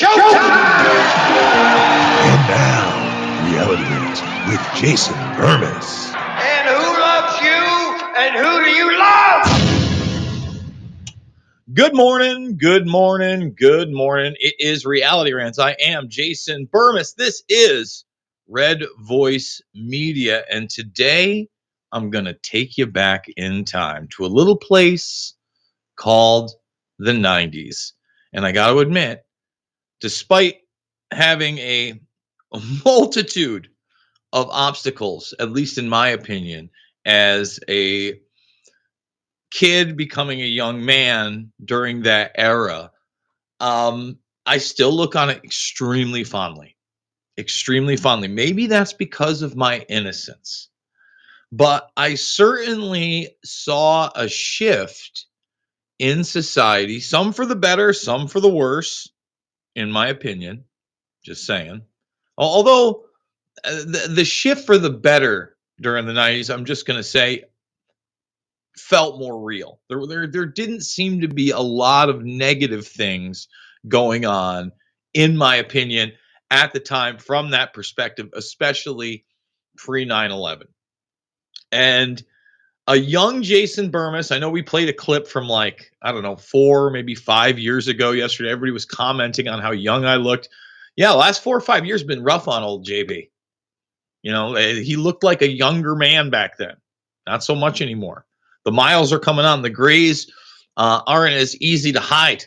And now, Reality Rants with Jason Bermas. And who loves you? And who do you love? Good morning, good morning, good morning. It is Reality Rants. I am Jason Bermas. This is Red Voice Media. And today I'm going to take you back in time to a little place called the 90s. And I got to admit, despite having a, a multitude of obstacles, at least in my opinion, as a kid becoming a young man during that era, um, I still look on it extremely fondly. Extremely fondly. Maybe that's because of my innocence. But I certainly saw a shift in society, some for the better, some for the worse, in my opinion. Just saying. Although uh, the, the shift for the better during the 90s, I'm just going to say, felt more real. There, there, there didn't seem to be a lot of negative things going on, in my opinion, at the time from that perspective, especially pre 9 11. And a young Jason Bermas, I know we played a clip from like, I don't know, four, maybe five years ago yesterday. Everybody was commenting on how young I looked. Yeah, last four or five years been rough on old JB. You know, eh, he looked like a younger man back then. Not so much anymore. The miles are coming on. The grays uh, aren't as easy to hide,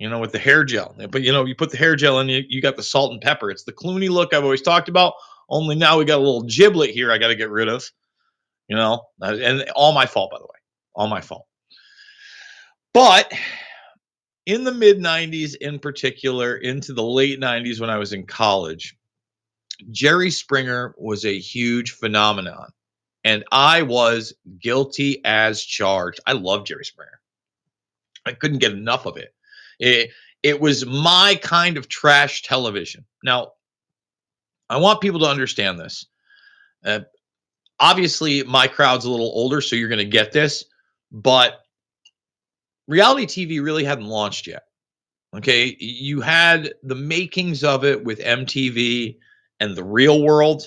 you know, with the hair gel. But, you know, you put the hair gel in, you, you got the salt and pepper. It's the Clooney look I've always talked about. Only now we got a little giblet here I got to get rid of, you know, uh, and all my fault, by the way. All my fault. But in the mid 90s, in particular, into the late 90s when I was in college, Jerry Springer was a huge phenomenon. And I was guilty as charged. I love Jerry Springer. I couldn't get enough of it. It, it was my kind of trash television. Now, I want people to understand this. Uh, obviously, my crowd's a little older, so you're going to get this, but reality TV really hadn't launched yet. Okay. You had the makings of it with MTV and the real world.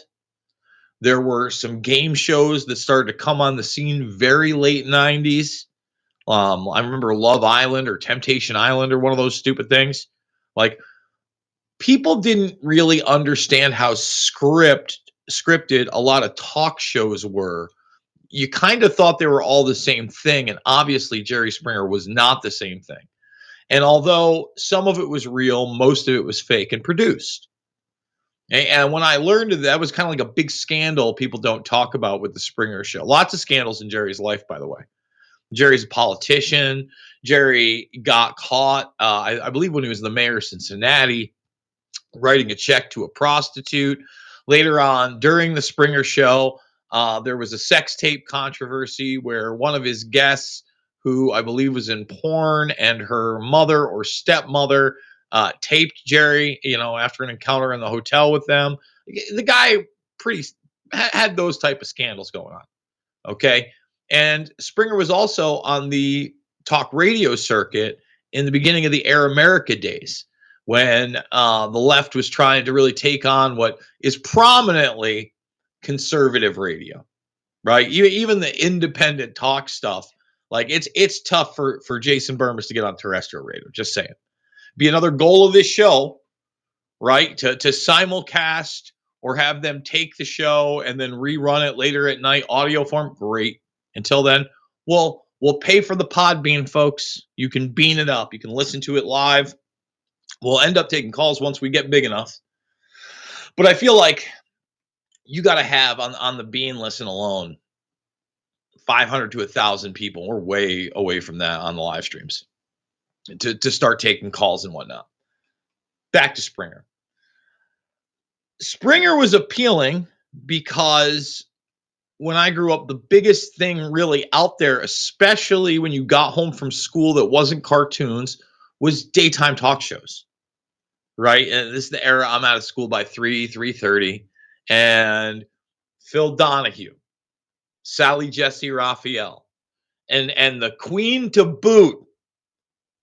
There were some game shows that started to come on the scene very late 90s. Um, I remember Love Island or Temptation Island or one of those stupid things. Like people didn't really understand how script scripted a lot of talk shows were. You kind of thought they were all the same thing, and obviously Jerry Springer was not the same thing. And although some of it was real, most of it was fake and produced. And when I learned that, that was kind of like a big scandal people don't talk about with the Springer show. Lots of scandals in Jerry's life, by the way. Jerry's a politician. Jerry got caught, uh, I, I believe, when he was the mayor of Cincinnati, writing a check to a prostitute. Later on, during the Springer show, uh, there was a sex tape controversy where one of his guests, who I believe was in porn, and her mother or stepmother uh, taped Jerry, you know, after an encounter in the hotel with them. The guy pretty had those type of scandals going on. Okay. And Springer was also on the talk radio circuit in the beginning of the Air America days when uh, the left was trying to really take on what is prominently conservative radio, right? Even the independent talk stuff, like it's it's tough for for Jason Bermas to get on terrestrial radio. Just saying, be another goal of this show, right? To to simulcast or have them take the show and then rerun it later at night, audio form. Great. Until then, we'll we'll pay for the Podbean, folks. You can bean it up. You can listen to it live. We'll end up taking calls once we get big enough. But I feel like you got to have on on the bean listen alone 500 to 1000 people we're way away from that on the live streams to, to start taking calls and whatnot. Back to springer. Springer was appealing because when i grew up the biggest thing really out there especially when you got home from school that wasn't cartoons was daytime talk shows right and this is the era i'm out of school by 3 3.30 and Phil Donahue, Sally Jessy Raphael, and and the queen to boot,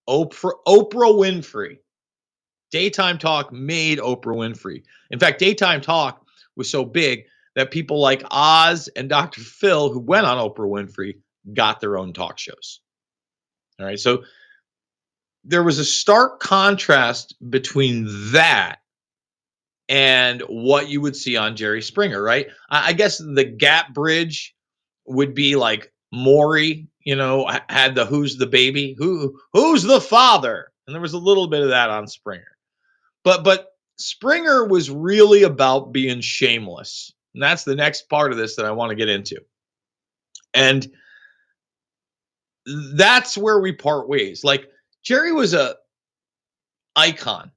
Oprah, Oprah Winfrey. Daytime Talk made Oprah Winfrey. In fact, Daytime Talk was so big that people like Oz and Dr. Phil, who went on Oprah Winfrey, got their own talk shows. All right. So there was a stark contrast between that and what you would see on Jerry Springer, right? I, I guess the gap bridge would be like Maury, you know, had the who's the baby, who who's the father, and there was a little bit of that on Springer, but but Springer was really about being shameless, and that's the next part of this that I want to get into, and that's where we part ways. Like Jerry was a icon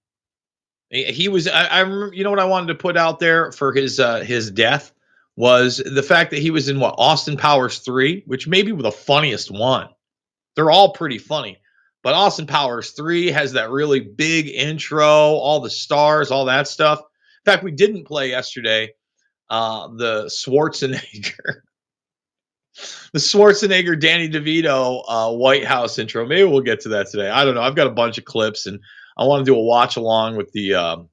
he was. I, I remember. You know what I wanted to put out there for his uh, his death was the fact that he was in what Austin Powers three, which may be the funniest one. They're all pretty funny, but Austin Powers three has that really big intro, all the stars, all that stuff. In fact, we didn't play yesterday uh, the Schwarzenegger. The Schwarzenegger Danny DeVito uh, White House intro. Maybe we'll get to that today. I don't know. I've got a bunch of clips and I want to do a watch along with the um,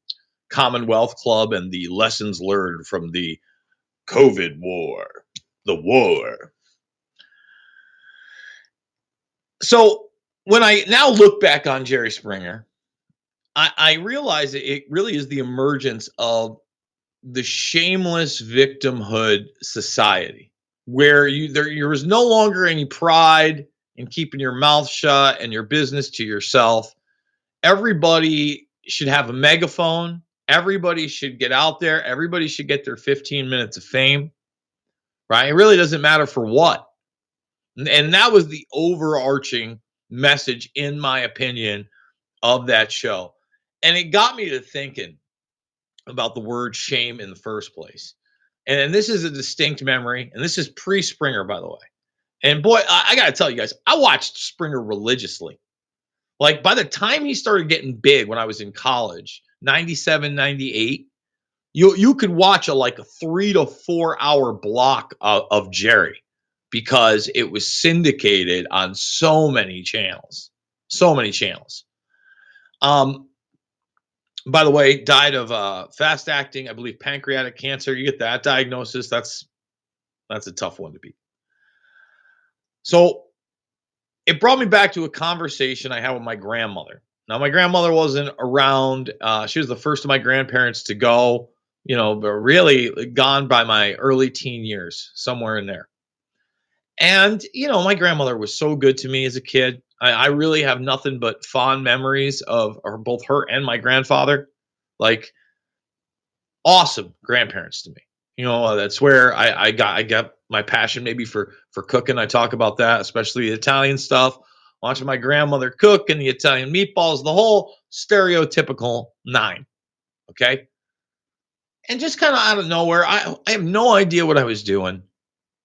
Commonwealth Club and the lessons learned from the COVID war, the war. So when I now look back on Jerry Springer, I, I realize it really is the emergence of the shameless victimhood society where you there, there was no longer any pride in keeping your mouth shut and your business to yourself everybody should have a megaphone. Everybody should get out there. Everybody should get their 15 minutes of fame. Right? It really doesn't matter for what. And that was the overarching message, in my opinion, of that show. And it got me to thinking about the word shame in the first place. And this is a distinct memory. And this is pre Springer, by the way. And boy, I, I got to tell you guys, I watched Springer religiously. Like by the time he started getting big when I was in college, 97, 98, you you could watch a like a three to four hour block of, of Jerry because it was syndicated on so many channels. So many channels. Um by the way, died of uh, fast acting, I believe pancreatic cancer. You get that diagnosis, that's that's a tough one to beat. So it brought me back to a conversation I had with my grandmother. Now, my grandmother wasn't around. Uh, she was the first of my grandparents to go, you know, but really gone by my early teen years, somewhere in there. And, you know, my grandmother was so good to me as a kid. I, I really have nothing but fond memories of both her and my grandfather. Like, awesome grandparents to me. You know, uh, that's where I, I got I got my passion maybe for for cooking. I talk about that, especially the Italian stuff. Watching my grandmother cook and the Italian meatballs, the whole stereotypical nine. Okay. And just kind of out of nowhere, I, I have no idea what I was doing.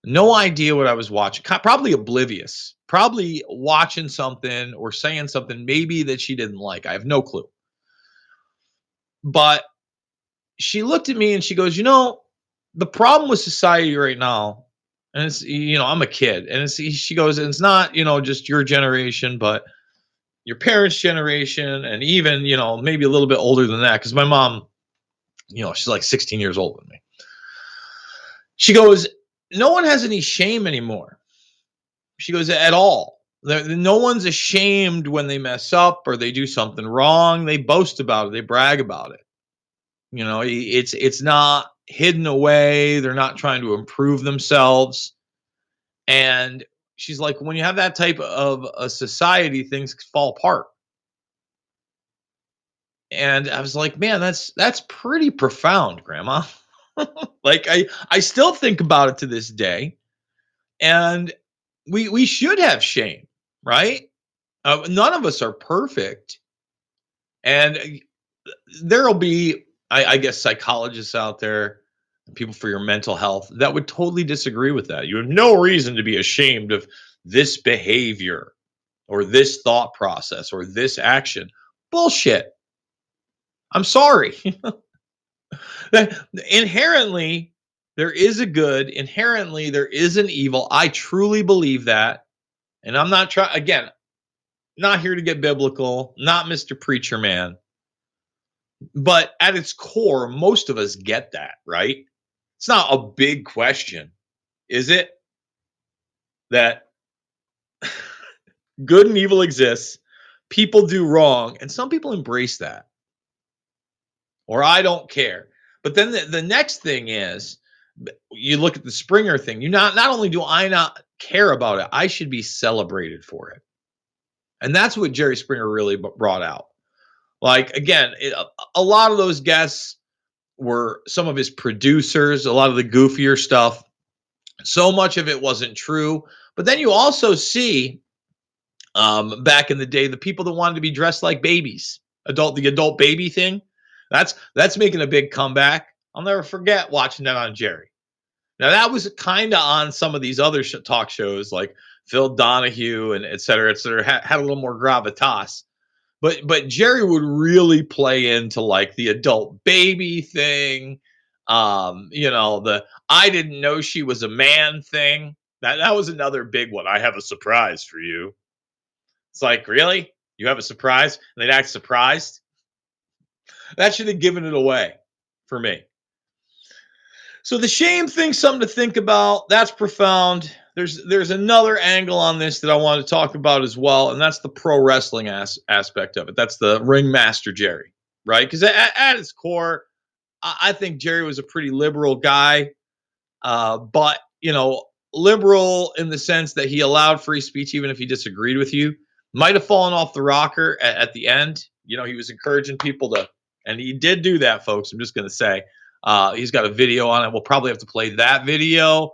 No idea what I was watching. Probably oblivious. Probably watching something or saying something maybe that she didn't like. I have no clue. But she looked at me and she goes, You know, the problem with society right now, and it's you know I'm a kid, and it's she goes, and it's not you know just your generation, but your parents' generation, and even you know maybe a little bit older than that, because my mom, you know, she's like 16 years older than me. She goes, no one has any shame anymore. She goes at all. No one's ashamed when they mess up or they do something wrong. They boast about it. They brag about it. You know, it's it's not hidden away. They're not trying to improve themselves. And she's like, when you have that type of a society, things fall apart. And I was like, man, that's that's pretty profound, Grandma. like I I still think about it to this day. And we we should have shame, right? Uh, none of us are perfect, and uh, there'll be, I, I guess, psychologists out there, people for your mental health that would totally disagree with that. You have no reason to be ashamed of this behavior, or this thought process, or this action. Bullshit. I'm sorry. Inherently, there is a good. Inherently, there is an evil. I truly believe that. And I'm not trying, again, not here to get biblical, not Mr. Preacher Man. But at its core, most of us get that, right? It's not a big question, is it? That good and evil exists, people do wrong, and some people embrace that. Or I don't care. But then the, the next thing is you look at the Springer thing. You not not only do I not care about it, I should be celebrated for it. And that's what Jerry Springer really brought out. Like again, it, a lot of those guests were some of his producers, a lot of the goofier stuff. So much of it wasn't true. But then you also see um, back in the day the people that wanted to be dressed like babies, adult the adult baby thing. That's that's making a big comeback. I'll never forget watching that on Jerry. Now that was kind of on some of these other sh- talk shows like Phil Donahue and et cetera, et cetera, had, had a little more gravitas. But but Jerry would really play into like the adult baby thing, um, you know, the I didn't know she was a man thing. That that was another big one. I have a surprise for you. It's like, really? You have a surprise? And they'd act surprised. That should have given it away for me. So the shame thing, something to think about. That's profound. There's there's another angle on this that I want to talk about as well, and that's the pro wrestling as, aspect of it. That's the ringmaster Jerry, right? Because at, at its core, I, I think Jerry was a pretty liberal guy, uh, but you know, liberal in the sense that he allowed free speech even if he disagreed with you. Might have fallen off the rocker at, at the end. You know, he was encouraging people to, and he did do that, folks. I'm just going to say. Uh, he's got a video on it. We'll probably have to play that video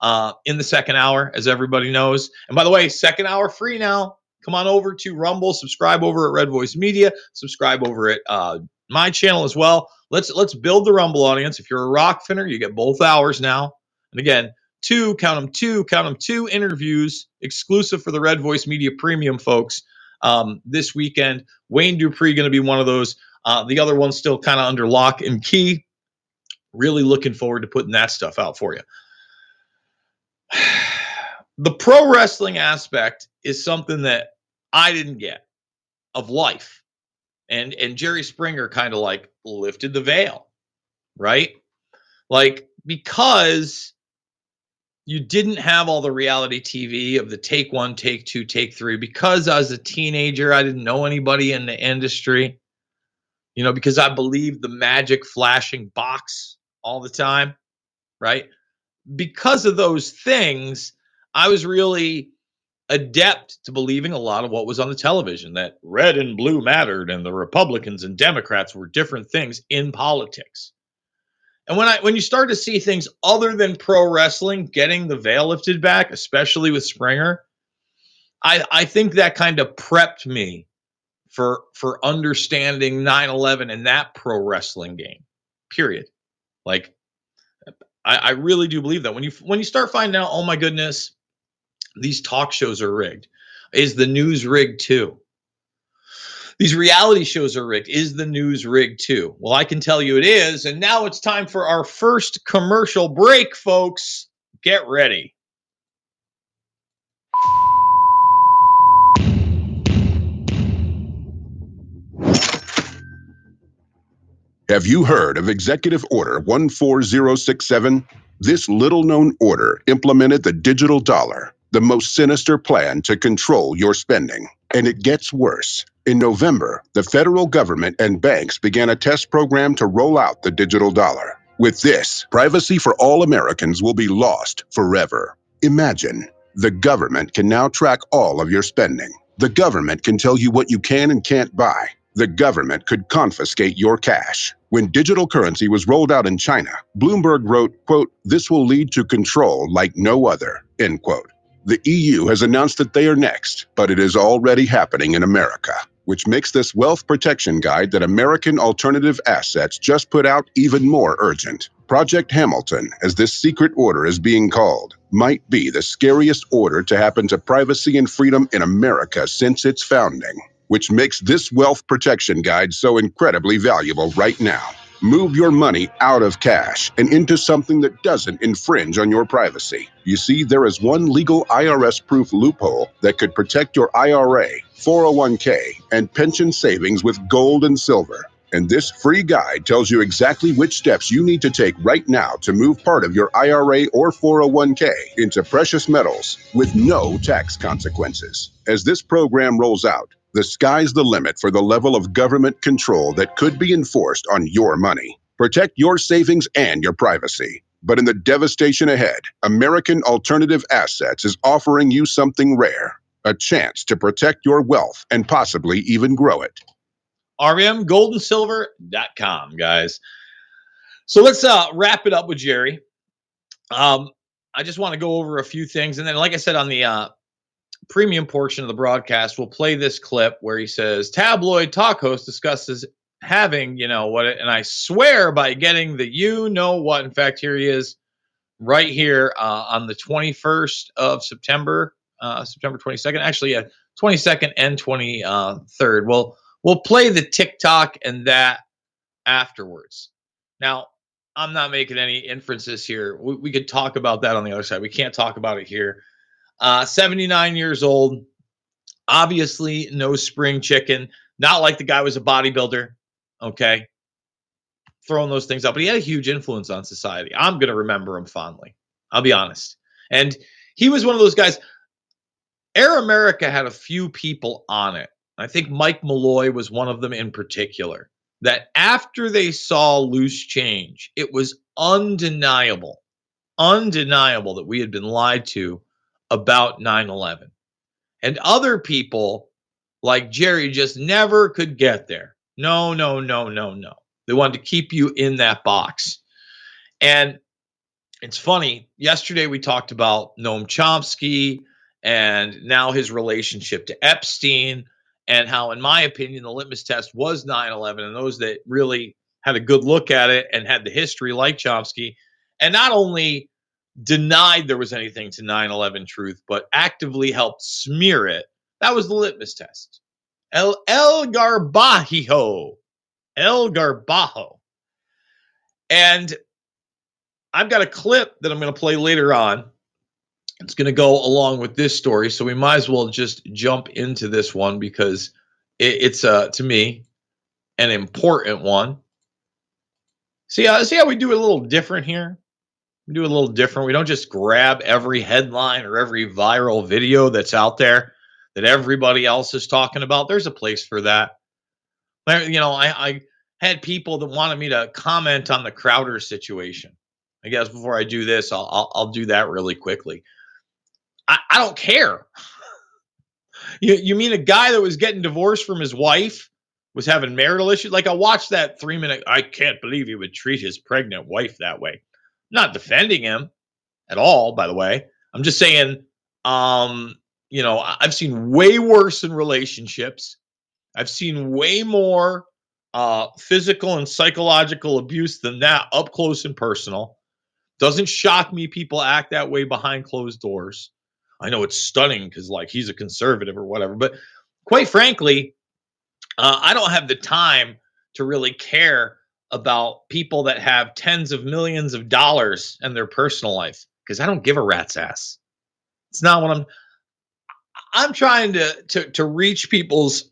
uh, in the second hour, as everybody knows. And by the way, second hour free now. Come on over to Rumble, subscribe over at Red Voice Media, subscribe over at uh, my channel as well. Let's let's build the Rumble audience. If you're a rock finner, you get both hours now. And again, two, count them two, count them two interviews exclusive for the Red Voice Media Premium folks um, this weekend. Wayne Dupree going to be one of those. Uh, the other one's still kind of under lock and key. Really looking forward to putting that stuff out for you. the pro wrestling aspect is something that I didn't get of life. And and Jerry Springer kind of like lifted the veil, right? Like because you didn't have all the reality TV of the take one, take two, take three. Because I was a teenager, I didn't know anybody in the industry. You know, because I believed the magic flashing box all the time, right? Because of those things, I was really adept to believing a lot of what was on the television that red and blue mattered and the Republicans and Democrats were different things in politics. And when I when you start to see things other than pro wrestling getting the veil lifted back, especially with Springer, I I think that kind of prepped me for for understanding 9/11 and that pro wrestling game. Period. Like I, I really do believe that when you when you start finding out, oh my goodness, these talk shows are rigged. Is the news rigged too? these reality shows are rigged. Is the news rigged too? Well, I can tell you it is. And now it's time for our first commercial break, folks. Get ready. Have you heard of Executive Order 14067? This little known order implemented the digital dollar, the most sinister plan to control your spending. And it gets worse. In November, the federal government and banks began a test program to roll out the digital dollar. With this, privacy for all Americans will be lost forever. Imagine the government can now track all of your spending. The government can tell you what you can and can't buy. The government could confiscate your cash. When digital currency was rolled out in China, Bloomberg wrote, quote, this will lead to control like no other, end quote. The EU has announced that they are next, but it is already happening in America, which makes this wealth protection guide that American Alternative Assets just put out even more urgent. Project Hamilton, as this secret order is being called, might be the scariest order to happen to privacy and freedom in America since its founding which makes this wealth protection guide so incredibly valuable right now. Move your money out of cash and into something that doesn't infringe on your privacy. You see, there is one legal IRS proof loophole that could protect your IRA, 401k, and pension savings with gold and silver. And this free guide tells you exactly which steps you need to take right now to move part of your IRA or 401k into precious metals with no tax consequences. As this program rolls out, the sky's the limit for the level of government control that could be enforced on your money. Protect your savings and your privacy. But in the devastation ahead, American Alternative Assets is offering you something rare a chance to protect your wealth and possibly even grow it. rmgoldandsilver.com, guys. So let's uh, wrap it up with Jerry. Um, I just want to go over a few things. And then, like I said on the uh, premium portion of the broadcast, we'll play this clip where he says, Tabloid talk host discusses having, you know, what, and I swear by getting the you know what. In fact, here he is right here uh, on the 21st of September, uh, September 22nd, actually, yeah, 22nd and 23rd. Well, we'll play the TikTok and that afterwards. Now, I'm not making any inferences here. We, we could talk about that on the other side. We can't talk about it here. Uh, 79 years old. Obviously, no spring chicken. Not like the guy was a bodybuilder. Okay. Throwing those things out, but he had a huge influence on society. I'm going to remember him fondly. I'll be honest. And he was one of those guys. Air America had a few people on it. I think Mike Malloy was one of them in particular. That after they saw loose change, it was undeniable, undeniable that we had been lied to about 9 11. And other people like Jerry just never could get there. No, no, no, no, no. They wanted to keep you in that box. And it's funny. Yesterday we talked about Noam Chomsky and now his relationship to Epstein, and how, in my opinion, the litmus test was 9 11. And those that really had a good look at it and had the history, like Chomsky, and not only denied there was anything to 9 11 truth, but actively helped smear it. That was the litmus test. El, El Garbajo. El Garbajo. And I've got a clip that I'm going to play later on. It's going to go along with this story. So we might as well just jump into this one because it, it's, uh, to me, an important one. See, uh, see how we do it a little different here? Do a little different. We don't just grab every headline or every viral video that's out there that everybody else is talking about. There's a place for that. You know, I, I had people that wanted me to comment on the Crowder situation. I guess before I do this, I'll I'll, I'll do that really quickly. I, I don't care. you you mean a guy that was getting divorced from his wife was having marital issues? Like I watched that three minute. I can't believe he would treat his pregnant wife that way not defending him at all, by the way. I'm just saying, um, you know, I've seen way worse in relationships. I've seen way more uh, physical and psychological abuse than that up close and personal. Doesn't shock me people act that way behind closed doors. I know it's stunning because, like, he's a conservative or whatever, but quite frankly, Uh, I don't have the time to really care about people that have tens of millions of dollars in their personal life because I don't give a rat's ass. It's not what I'm. I'm trying to to to reach people's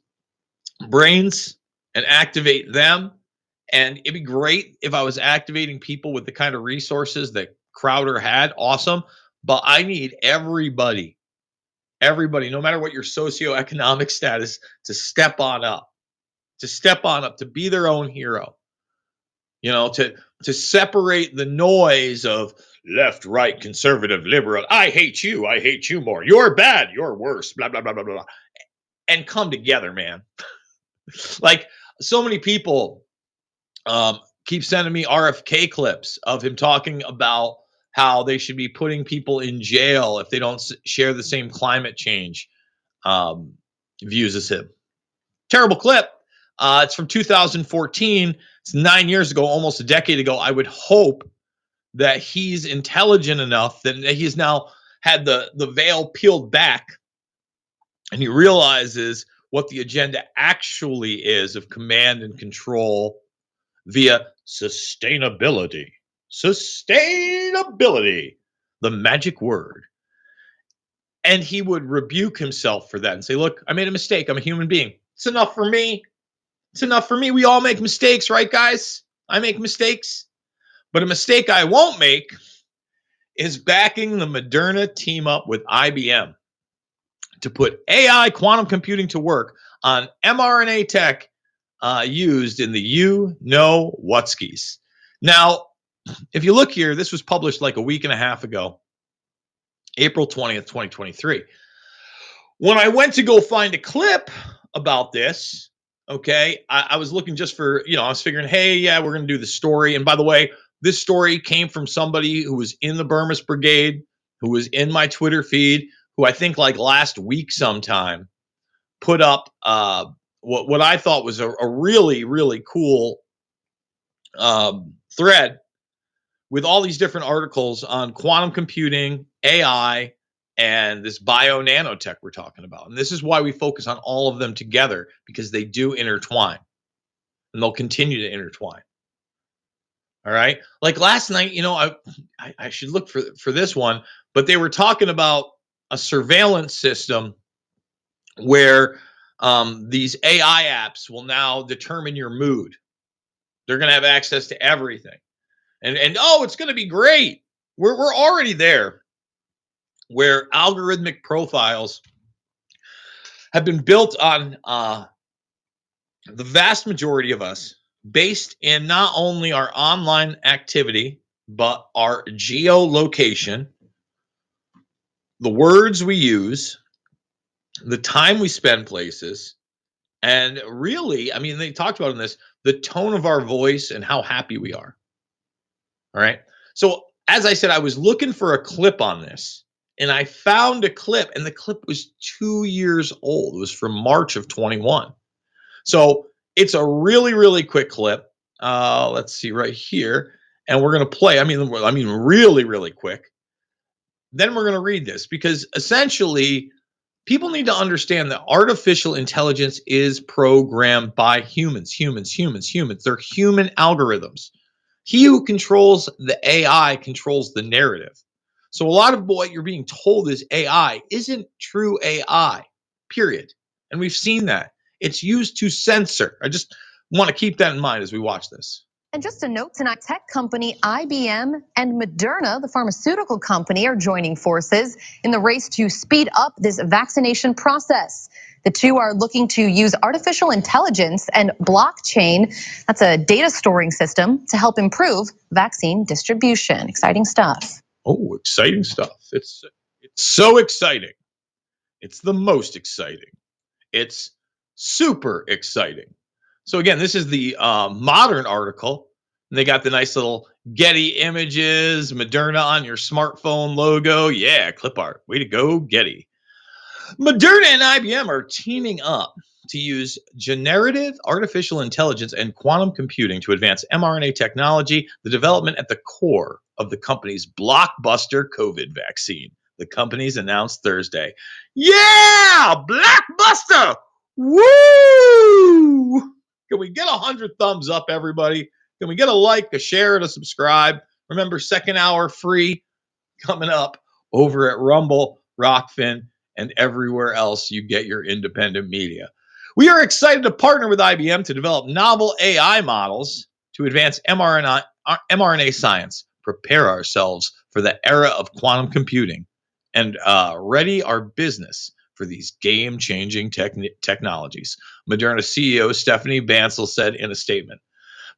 brains and activate them. And it'd be great if I was activating people with the kind of resources that Crowder had. Awesome. But I need everybody, everybody, no matter what your socioeconomic status, to step on up, to step on up, to be their own hero. You know, to to separate the noise of left, right, conservative, liberal. I hate you. I hate you more. You're bad. You're worse. Blah blah blah blah blah. And come together, man. like so many people um, keep sending me RFK clips of him talking about how they should be putting people in jail if they don't share the same climate change um, views as him. Terrible clip. Uh, it's from 2014. It's nine years ago, almost a decade ago. I would hope that he's intelligent enough that he's now had the the veil peeled back and he realizes what the agenda actually is of command and control via sustainability. Sustainability, the magic word. And he would rebuke himself for that and say, Look, I made a mistake. I'm a human being. It's enough for me. It's enough for me. We all make mistakes, right, guys? I make mistakes. But a mistake I won't make is backing the Moderna team up with IBM to put AI quantum computing to work on mRNA tech uh, used in the you know whatskis. Now, if you look here, this was published like a week and a half ago, April 20th, 2023. When I went to go find a clip about this, okay, I, I was looking just for, you know, I was figuring, hey, yeah, we're going to do the story. And by the way, this story came from somebody who was in the Bermas Brigade, who was in my Twitter feed, who I think like last week sometime put up uh, what what I thought was a, a really really cool um, thread with all these different articles on quantum computing, AI, and this bio nanotech we're talking about. And this is why we focus on all of them together because they do intertwine, and they'll continue to intertwine. All right. Like last night, you know, I, I I should look for for this one, but they were talking about a surveillance system where um, these AI apps will now determine your mood. They're going to have access to everything, and and oh, it's going to be great. We're we're already there, where algorithmic profiles have been built on uh, the vast majority of us based in not only our online activity but our geolocation, the words we use, the time we spend places, and really, I mean, they talked about in this the tone of our voice and how happy we are. All right. So, as I said, I was looking for a clip on this and I found a clip, and the clip was two years old. It was from March of 21. So, it's a really, really quick clip. Uh, let's see right here. And we're to play. I mean, I mean, really, really quick. Then we're to read this because essentially, people need to understand that artificial intelligence is programmed by humans, humans, humans, humans. They're human algorithms. He who controls the AI controls the narrative. So a lot of what you're being told is AI isn't true AI, period. And we've seen that. It's used to censor. I just want to keep that in mind as we watch this. And just a note tonight, tech company IBM and Moderna, the pharmaceutical company, are joining forces in the race to speed up this vaccination process. The two are looking to use artificial intelligence and blockchain, that's a data storing system, to help improve vaccine distribution. Exciting stuff. Oh, exciting stuff. It's it's so exciting. It's the most exciting. It's super exciting. So again, this is the uh, modern article. And they got the nice little Getty images, Moderna on your smartphone logo. Yeah, clip art. Way to go, Getty. Moderna and IBM are teaming up to use generative artificial intelligence and quantum computing to advance mRNA technology, the development at the core of the company's blockbuster COVID vaccine. The companies announced Thursday. Yeah, blockbuster. Woo! Can we get a hundred thumbs up, everybody? Can we get a like, a share, and a subscribe? Remember, second hour free coming up over at Rumble, Rokfin, and everywhere else you get your independent media. We are excited to partner with IBM to develop novel AI models to advance mRNA, uh, mRNA science, prepare ourselves for the era of quantum computing, and uh, ready our business for these game changing techn- technologies. Moderna CEO Stephanie Bancel said in a statement.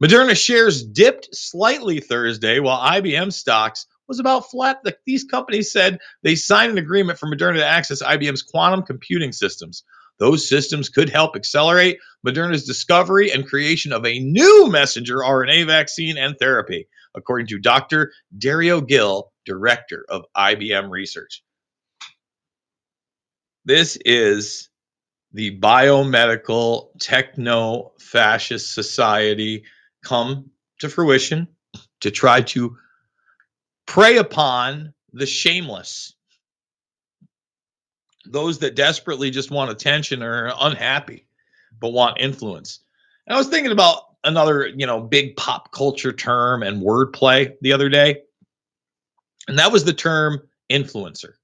Moderna shares dipped slightly Thursday while IBM stocks was about flat. The, these companies said they signed an agreement for Moderna to access IBM's quantum computing systems. Those systems could help accelerate Moderna's discovery and creation of a new messenger RNA vaccine and therapy, according to Dr. Dario Gil, director of IBM Research. This is the biomedical techno fascist society come to fruition to try to prey upon the shameless those that desperately just want attention or are unhappy but want influence. And I was thinking about another, you know, big pop culture term and wordplay the other day. And that was the term influencer.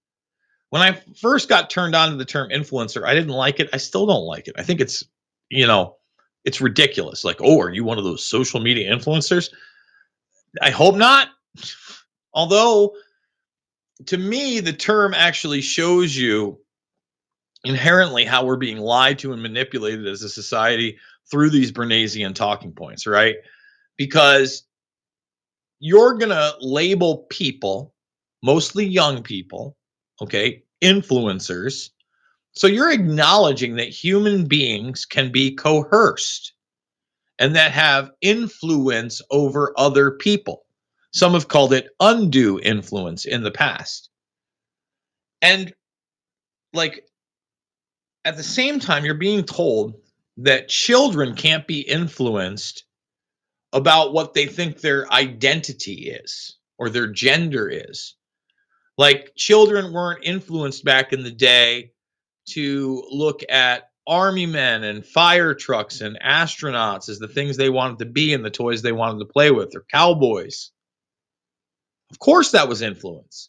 When I first got turned on to the term influencer, I didn't like it. I still don't like it. I think it's, you know, it's ridiculous. Like, oh, are you one of those social media influencers? I hope not. Although, to me, the term actually shows you inherently how we're being lied to and manipulated as a society through these Bernaysian talking points, right? Because you're going to label people, mostly young people, okay, influencers. So you're acknowledging that human beings can be coerced and that have influence over other people. Some have called it undue influence in the past. And like at the same time, you're being told that children can't be influenced about what they think their identity is or their gender is. Like children weren't influenced back in the day to look at army men and fire trucks and astronauts as the things they wanted to be and the toys they wanted to play with or cowboys. Of course, that was influence.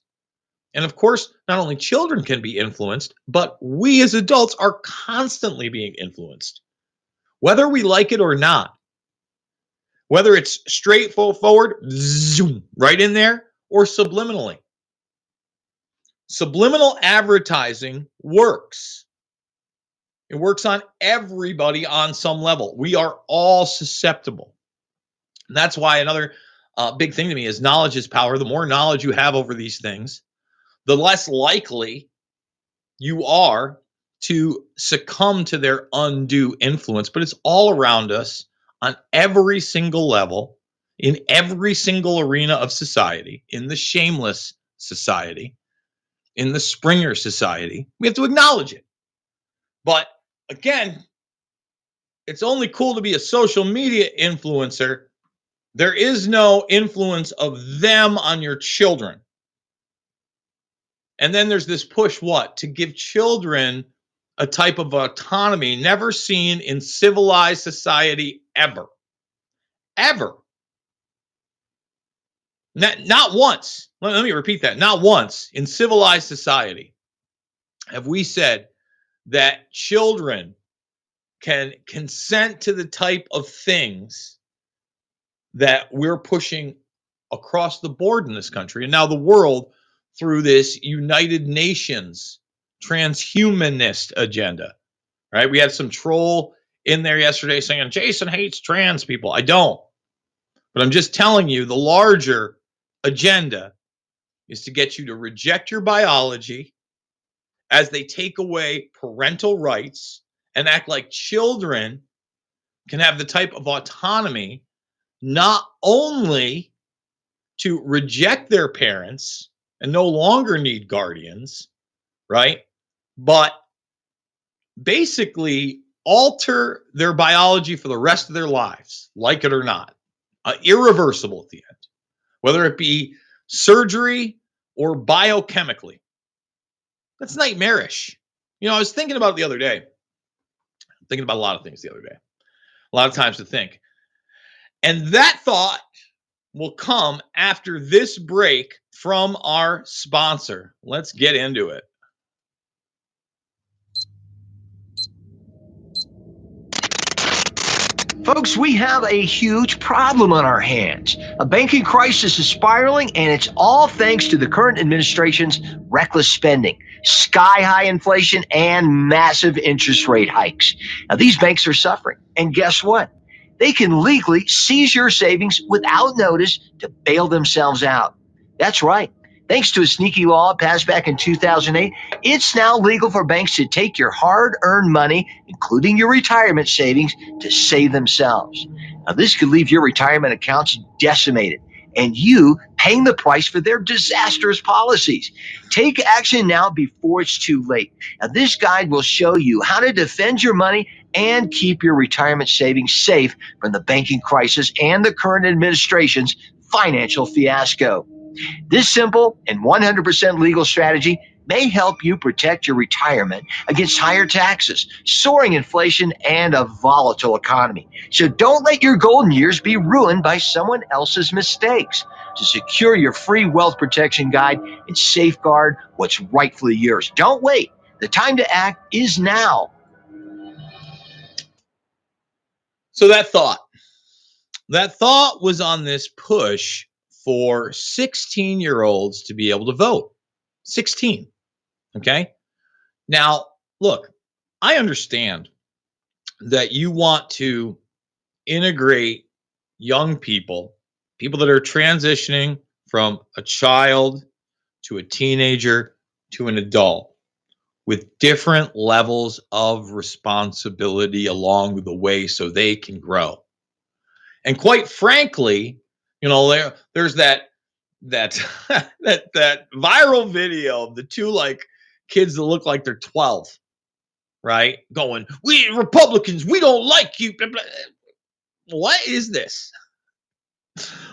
And of course, not only children can be influenced, but we as adults are constantly being influenced, whether we like it or not. Whether it's straightforward, zoom, right in there, or subliminally. Subliminal advertising works. It works on everybody on some level. We are all susceptible. And that's why another uh, big thing to me is knowledge is power. The more knowledge you have over these things, the less likely you are to succumb to their undue influence. But it's all around us on every single level, in every single arena of society, in the shameless society, in the Springer society. We have to acknowledge it. But again, it's only cool to be a social media influencer. There is no influence of them on your children. And then there's this push what? To give children a type of autonomy never seen in civilized society ever. Ever. Not, not once. Let, let me repeat that. Not once in civilized society have we said that children can consent to the type of things that we're pushing across the board in this country. And now the world through this United Nations transhumanist agenda. Right? We had some troll in there yesterday saying Jason hates trans people. I don't. But I'm just telling you the larger agenda is to get you to reject your biology as they take away parental rights and act like children can have the type of autonomy not only to reject their parents and no longer need guardians, right? But basically alter their biology for the rest of their lives, like it or not, uh, irreversible at the end, whether it be surgery or biochemically. That's nightmarish. You know, I was thinking about it the other day. thinking about a lot of things the other day. A lot of times to think. And that thought will come after this break from our sponsor. Let's get into it. Folks, we have a huge problem on our hands. A banking crisis is spiraling, and it's all thanks to the current administration's reckless spending, sky high inflation, and massive interest rate hikes. Now, these banks are suffering. And guess what? They can legally seize your savings without notice to bail themselves out. That's right. Thanks to a sneaky law passed back in 2008, it's now legal for banks to take your hard earned money, including your retirement savings, to save themselves. Now, this could leave your retirement accounts decimated and you paying the price for their disastrous policies. Take action now before it's too late. Now, this guide will show you how to defend your money and keep your retirement savings safe from the banking crisis and the current administration's financial fiasco. This simple and 100% legal strategy may help you protect your retirement against higher taxes, soaring inflation, and a volatile economy. So don't let your golden years be ruined by someone else's mistakes. To secure your free wealth protection guide and safeguard what's rightfully yours, don't wait. The time to act is now. So that thought, that thought was on this push for 16 year olds to be able to vote. 16. Okay. Now, look, I understand that you want to integrate young people, people that are transitioning from a child to a teenager to an adult with different levels of responsibility along the way so they can grow. And quite frankly, you know, there there's that that that that viral video of the two like kids that look like they're 12, right? Going, we Republicans, we don't like you. What is this?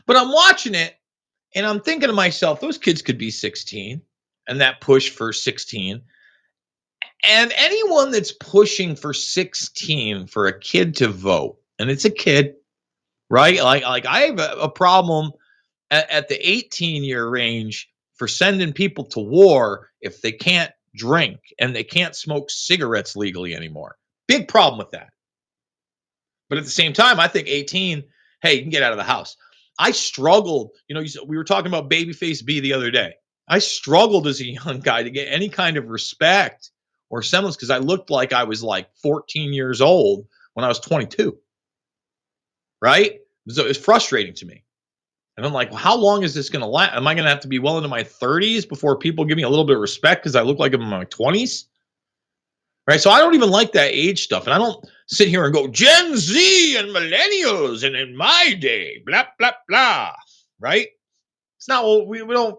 But I'm watching it and I'm thinking to myself, those kids could be 16 and that push for 16. And anyone that's pushing for 16 for a kid to vote, and it's a kid, right? Like, like I have a, a problem at, at the 18 year range for sending people to war if they can't drink and they can't smoke cigarettes legally anymore. Big problem with that. But at the same time, I think 18, hey, you can get out of the house. I struggled, you know, we were talking about Babyface B the other day. I struggled as a young guy to get any kind of respect or semblance because I looked like I was like 14 years old when I was 22. Right? So it's frustrating to me. And I'm like, well, how long is this going to last? Am I going to have to be well into my 30s before people give me a little bit of respect because I look like I'm in my 20s? Right. So I don't even like that age stuff. And I don't sit here and go, Gen Z and millennials and in my day, blah, blah, blah. Right. It's not what we, we don't.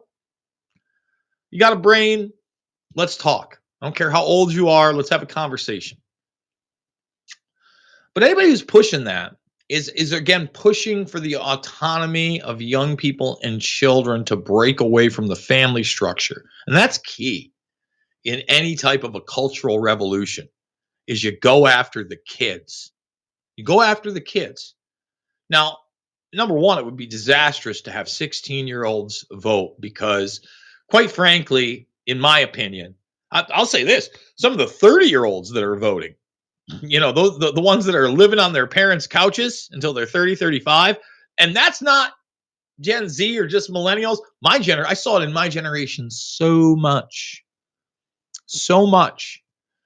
You got a brain. Let's talk. I don't care how old you are. Let's have a conversation. But anybody who's pushing that is is again pushing for the autonomy of young people and children to break away from the family structure. And that's key in any type of a cultural revolution is you go after the kids. You go after the kids. Now, number one, it would be disastrous to have 16 year olds vote because, quite frankly, in my opinion, I, will say this some of the 30 year olds that are voting you know those the, the ones that are living on their parents couches until they're 30 35 and that's not gen z or just millennials. My gener i saw it in my generation so much. So much.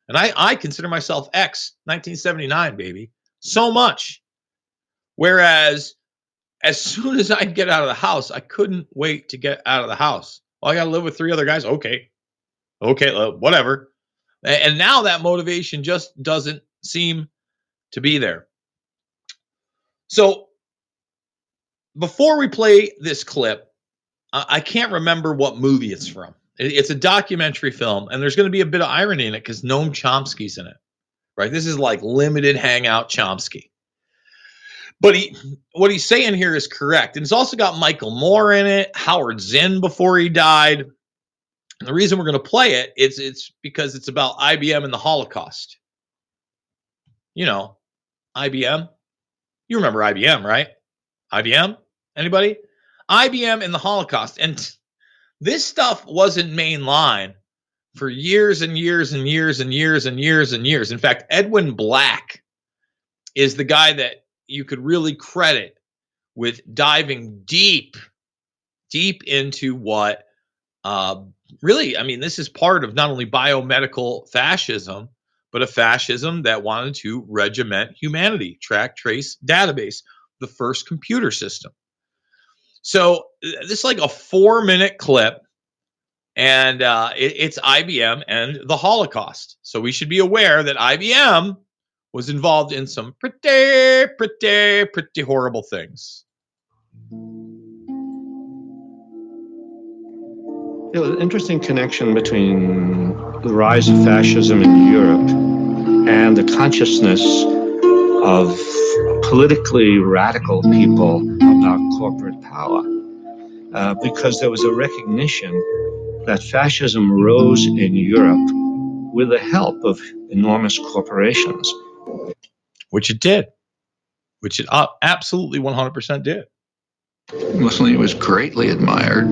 And i i consider myself x 1979 baby. So much. Whereas as soon as i get out of the house i couldn't wait to get out of the house. Well, i gotta live with three other guys? Okay. Okay uh, whatever. And now that motivation just doesn't seem to be there. So before we play this clip, I can't remember what movie it's from. It's a documentary film, and there's going to be a bit of irony in it because Noam Chomsky's in it, right? This is like limited hangout Chomsky. But he, what he's saying here is correct. And it's also got Michael Moore in it, Howard Zinn before he died. And the reason we're going to play it's it's because it's about IBM and the Holocaust. You know, IBM. You remember IBM, right? IBM? Anybody? IBM and the Holocaust. And this stuff wasn't mainline for years and years and years and years and years and years. In fact, Edwin Black is the guy that you could really credit with diving deep, deep into what uh, really, I mean, this is part of not only biomedical fascism, but a fascism that wanted to regiment humanity, track, trace, database, the first computer system. So this is like a four minute clip, and uh, it, it's IBM and the Holocaust. So we should be aware that IBM was involved in some pretty, pretty, pretty horrible things. Was an interesting connection between the rise of fascism in Europe and the consciousness of politically radical people about corporate power. Uh, because there was a recognition that fascism rose in Europe with the help of enormous corporations. Which it did, which it absolutely 100% did. Mussolini was greatly admired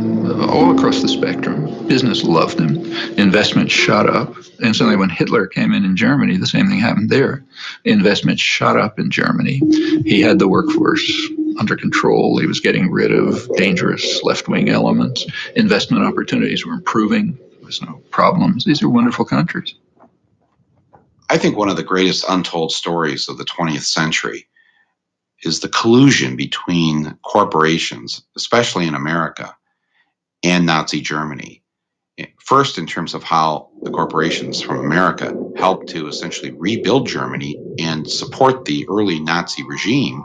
all across the spectrum. Business loved him. Investment shot up. And suddenly, when Hitler came in in Germany, the same thing happened there. Investment shot up in Germany. He had the workforce under control. He was getting rid of dangerous left wing elements. Investment opportunities were improving. There was no problems. These are wonderful countries. I think one of the greatest untold stories of the 20th century is the collusion between corporations, especially in America, and Nazi Germany. First, in terms of how the corporations from America helped to essentially rebuild Germany and support the early Nazi regime.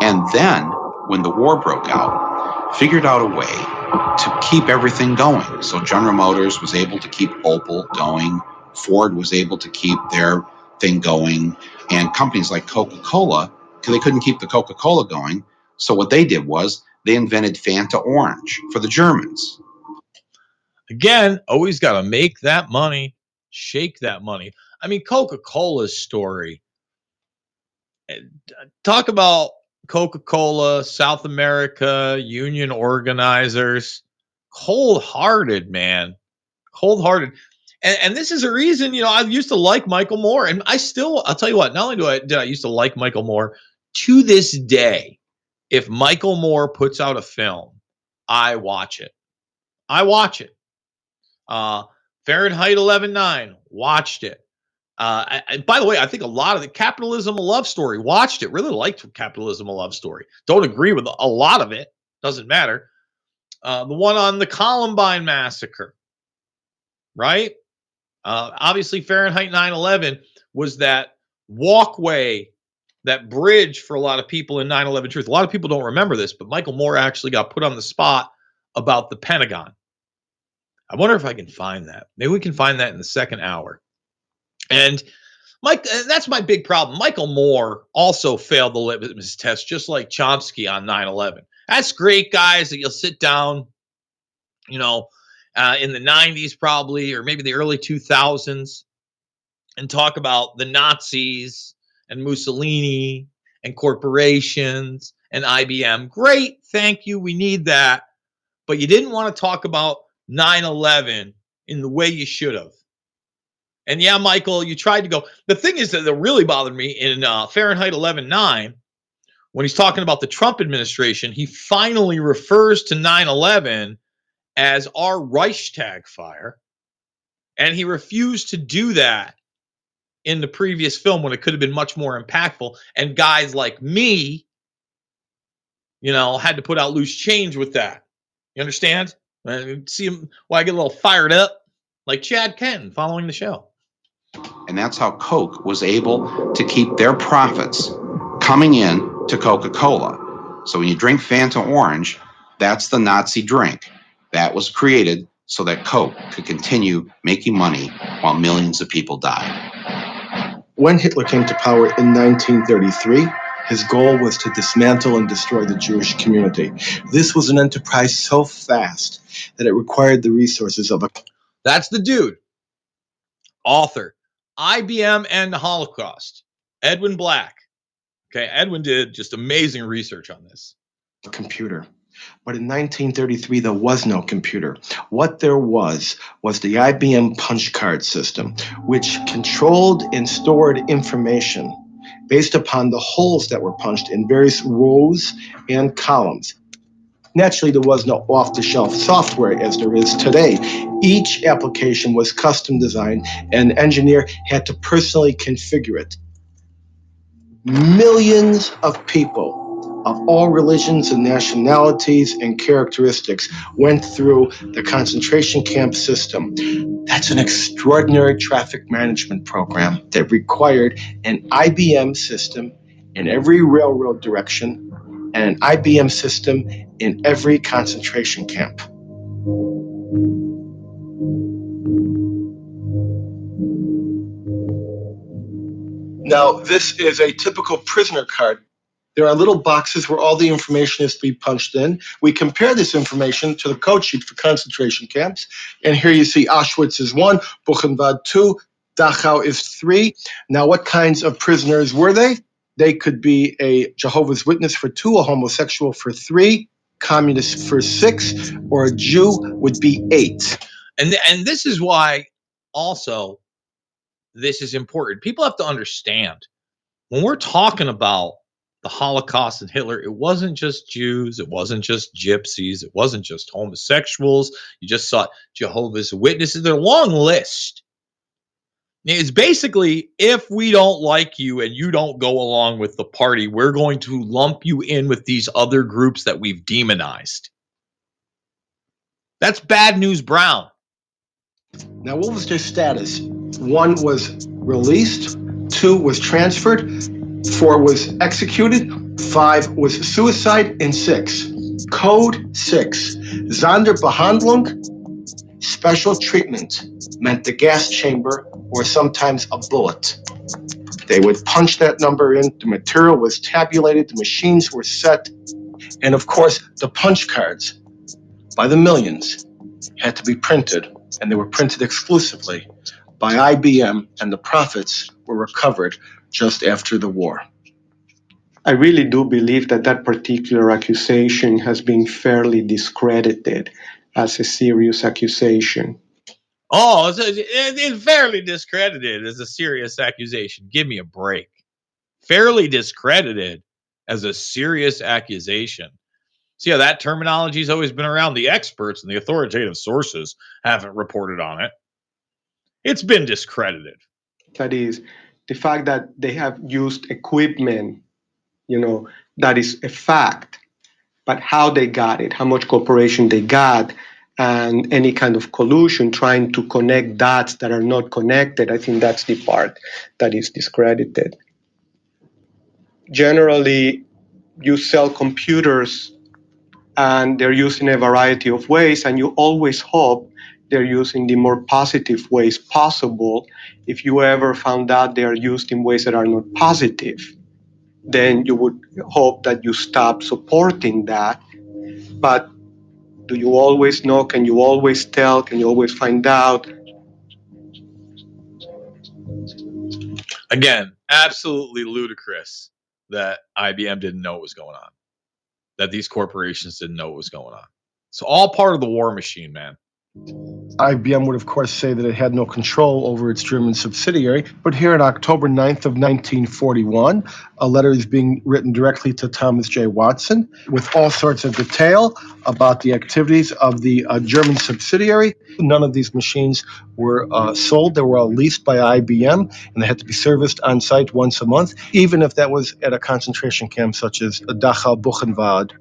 And then, when the war broke out, figured out a way to keep everything going. So General Motors was able to keep Opel going, Ford was able to keep their thing going, and companies like Coca Cola they couldn't keep the Coca Cola going. So what they did was they invented Fanta Orange for the Germans. Again, always got to make that money, shake that money. I mean, Coca Cola's story. Eh, talk about Coca Cola, South America, union organizers. Cold hearted, man. Cold hearted. And, and, this is a reason, you know, I used to like Michael Moore, and I still, I'll tell you what, not only do I did I used to like Michael Moore, to this day, if Michael Moore puts out a film, I watch it. I watch it. Uh, Fahrenheit 11.9, watched it. Uh, and by the way, I think a lot of the Capitalism a Love Story, watched it, really liked Capitalism a Love Story. Don't agree with a lot of it, doesn't matter. Uh, the one on the Columbine Massacre, right? Uh, obviously, Fahrenheit 9 11 was that walkway that bridge for a lot of people in 9 11 truth. A lot of people don't remember this, but Michael Moore actually got put on the spot about the Pentagon. I wonder if I can find that. Maybe we can find that in the second hour. And Mike, that's my big problem. Michael Moore also failed the litmus test, just like Chomsky on 9 11. That's great, guys, that you'll sit down, you know, uh, in the 90s, probably, or maybe the early 2000s, and talk about the Nazis and Mussolini and corporations and IBM. Great. Thank you. We need that. But you didn't want to talk about 9 11 in the way you should have. And yeah, Michael, you tried to go. The thing is that that really bothered me in uh, Fahrenheit 11 9, when he's talking about the Trump administration, he finally refers to 9 11 as our Reichstag fire. And he refused to do that in the previous film when it could have been much more impactful. And guys like me, you know, had to put out loose change with that. You understand? And see him why I get a little fired up, like Chad Kenton following the show. And that's how Coke was able to keep their profits coming in to Coca Cola. So when you drink Fanta Orange, that's the Nazi drink. That was created so that Coke could continue making money while millions of people died. When Hitler came to power in 1933, his goal was to dismantle and destroy the Jewish community. This was an enterprise so fast that it required the resources of a. That's the dude, author, IBM and the Holocaust. Edwin Black. Okay, Edwin did just amazing research on this. A computer. But in 1933, there was no computer. What there was was the IBM punch card system, which controlled and stored information based upon the holes that were punched in various rows and columns. Naturally, there was no off the shelf software as there is today. Each application was custom designed, and the engineer had to personally configure it. Millions of people of all religions and nationalities and characteristics went through the concentration camp system. That's an extraordinary traffic management program that required an IBM system in every railroad direction and an IBM system in every concentration camp. Now, this is a typical prisoner card. There are little boxes where all the information is to be punched in. We compare this information to the code sheet for concentration camps. And here you see Auschwitz is one, Buchenwald two, Dachau is three. Now, what kinds of prisoners were they? They could be a Jehovah's Witness for two, a homosexual for three, communist for six, or a Jew would be eight. And and this is why also this is important. People have to understand when we're talking about the Holocaust and Hitler, it wasn't just Jews, it wasn't just gypsies, it wasn't just homosexuals. You just saw Jehovah's Witnesses. They're a long list. It's basically if we don't like you and you don't go along with the party, we're going to lump you in with these other groups that we've demonized. That's bad news, Brown. Now, what was their status? One was released, two was transferred, four was executed, five was suicide, and six. Code six, Sonderbehandlung, special treatment, meant the gas chamber or sometimes a bullet. They would punch that number in, the material was tabulated, the machines were set, and of course, the punch cards by the millions had to be printed, and they were printed exclusively by IBM, and the profits were recovered just after the war. I really do believe that that particular accusation has been fairly discredited as a serious accusation. Oh, it's, it's fairly discredited as a serious accusation. Give me a break. Fairly discredited as a serious accusation. See how that terminology has always been around. The experts and the authoritative sources haven't reported on it. It's been discredited. That is the fact that they have used equipment, you know, that is a fact. But how they got it, how much cooperation they got, and any kind of collusion trying to connect dots that are not connected, I think that's the part that is discredited. Generally, you sell computers and they're used in a variety of ways, and you always hope they're used in the more positive ways possible. If you ever found out they are used in ways that are not positive, then you would hope that you stop supporting that. But do you always know? Can you always tell? Can you always find out? Again, absolutely ludicrous that IBM didn't know what was going on, that these corporations didn't know what was going on. So, all part of the war machine, man. IBM would, of course, say that it had no control over its German subsidiary. But here on October 9th of 1941, a letter is being written directly to Thomas J. Watson with all sorts of detail about the activities of the uh, German subsidiary. None of these machines were uh, sold. They were all leased by IBM, and they had to be serviced on site once a month, even if that was at a concentration camp such as Dachau Buchenwald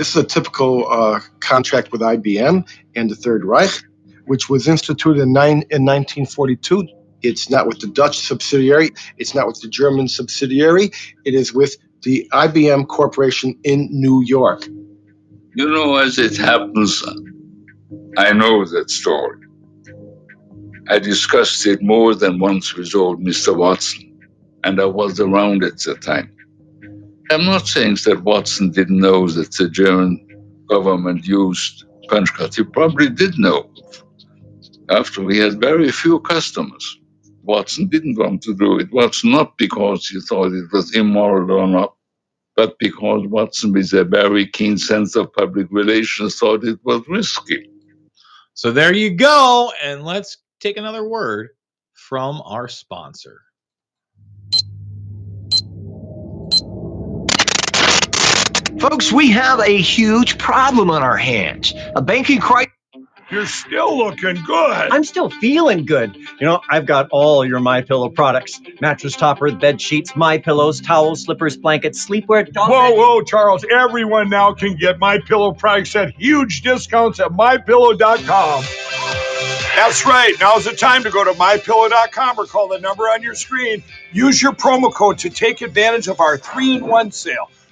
this is a typical uh, contract with IBM and the Third Reich, which was instituted in, nine, in 1942. It's not with the Dutch subsidiary, it's not with the German subsidiary, it is with the IBM Corporation in New York. You know, as it happens, I know that story. I discussed it more than once with old Mr. Watson, and I was around at the time. I'm not saying that Watson didn't know that the German government used punch cards. He probably did know. After we had very few customers. Watson didn't want to do it was not because he thought it was immoral or not, but because Watson, with a very keen sense of public relations, thought it was risky. So there you go. And let's take another word from our sponsor. Folks, we have a huge problem on our hands. A banking crisis. You're still looking good. I'm still feeling good. You know, I've got all your My Pillow products: mattress topper, bed sheets, My Pillows, towels, slippers, blankets, sleepwear. dog Whoa, bed- whoa, Charles! Everyone now can get My Pillow products at huge discounts at mypillow.com. That's right. Now's the time to go to mypillow.com or call the number on your screen. Use your promo code to take advantage of our three-in-one sale.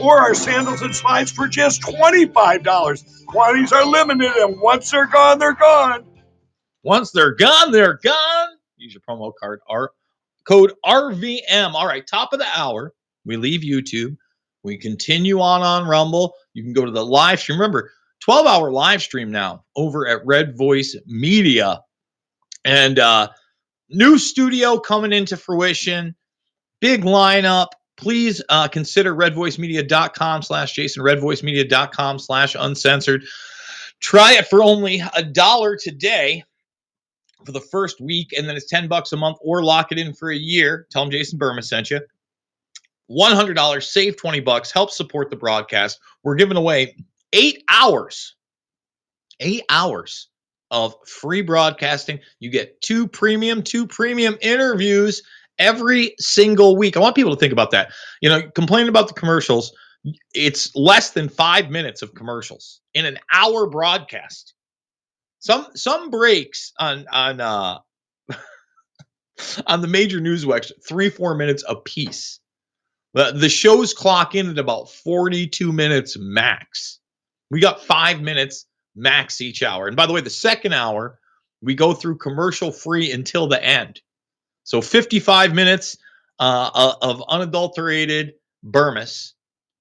or our sandals and slides for just $25. Quantities are limited, and once they're gone, they're gone. Once they're gone, they're gone. Use your promo card R code RVM. All right, top of the hour. We leave YouTube. We continue on on Rumble. You can go to the live stream. Remember, 12 hour live stream now over at Red Voice Media. And uh new studio coming into fruition. Big lineup. Please uh, consider redvoicemedia.com slash Jason, redvoicemedia.com slash uncensored. Try it for only a dollar today for the first week, and then it's 10 bucks a month, or lock it in for a year. Tell them Jason Bermas sent you. $100, save 20 bucks, help support the broadcast. We're giving away eight hours, eight hours of free broadcasting. You get two premium, two premium interviews every single week. I want people to think about that. You know, complaining about the commercials, it's less than five minutes of commercials in an hour broadcast. Some some breaks on on uh on the major news webs three four minutes a piece. The the shows clock in at about 42 minutes max. We got five minutes max each hour. And by the way, the second hour, we go through commercial free until the end. So 55 minutes uh, uh, of unadulterated Bermas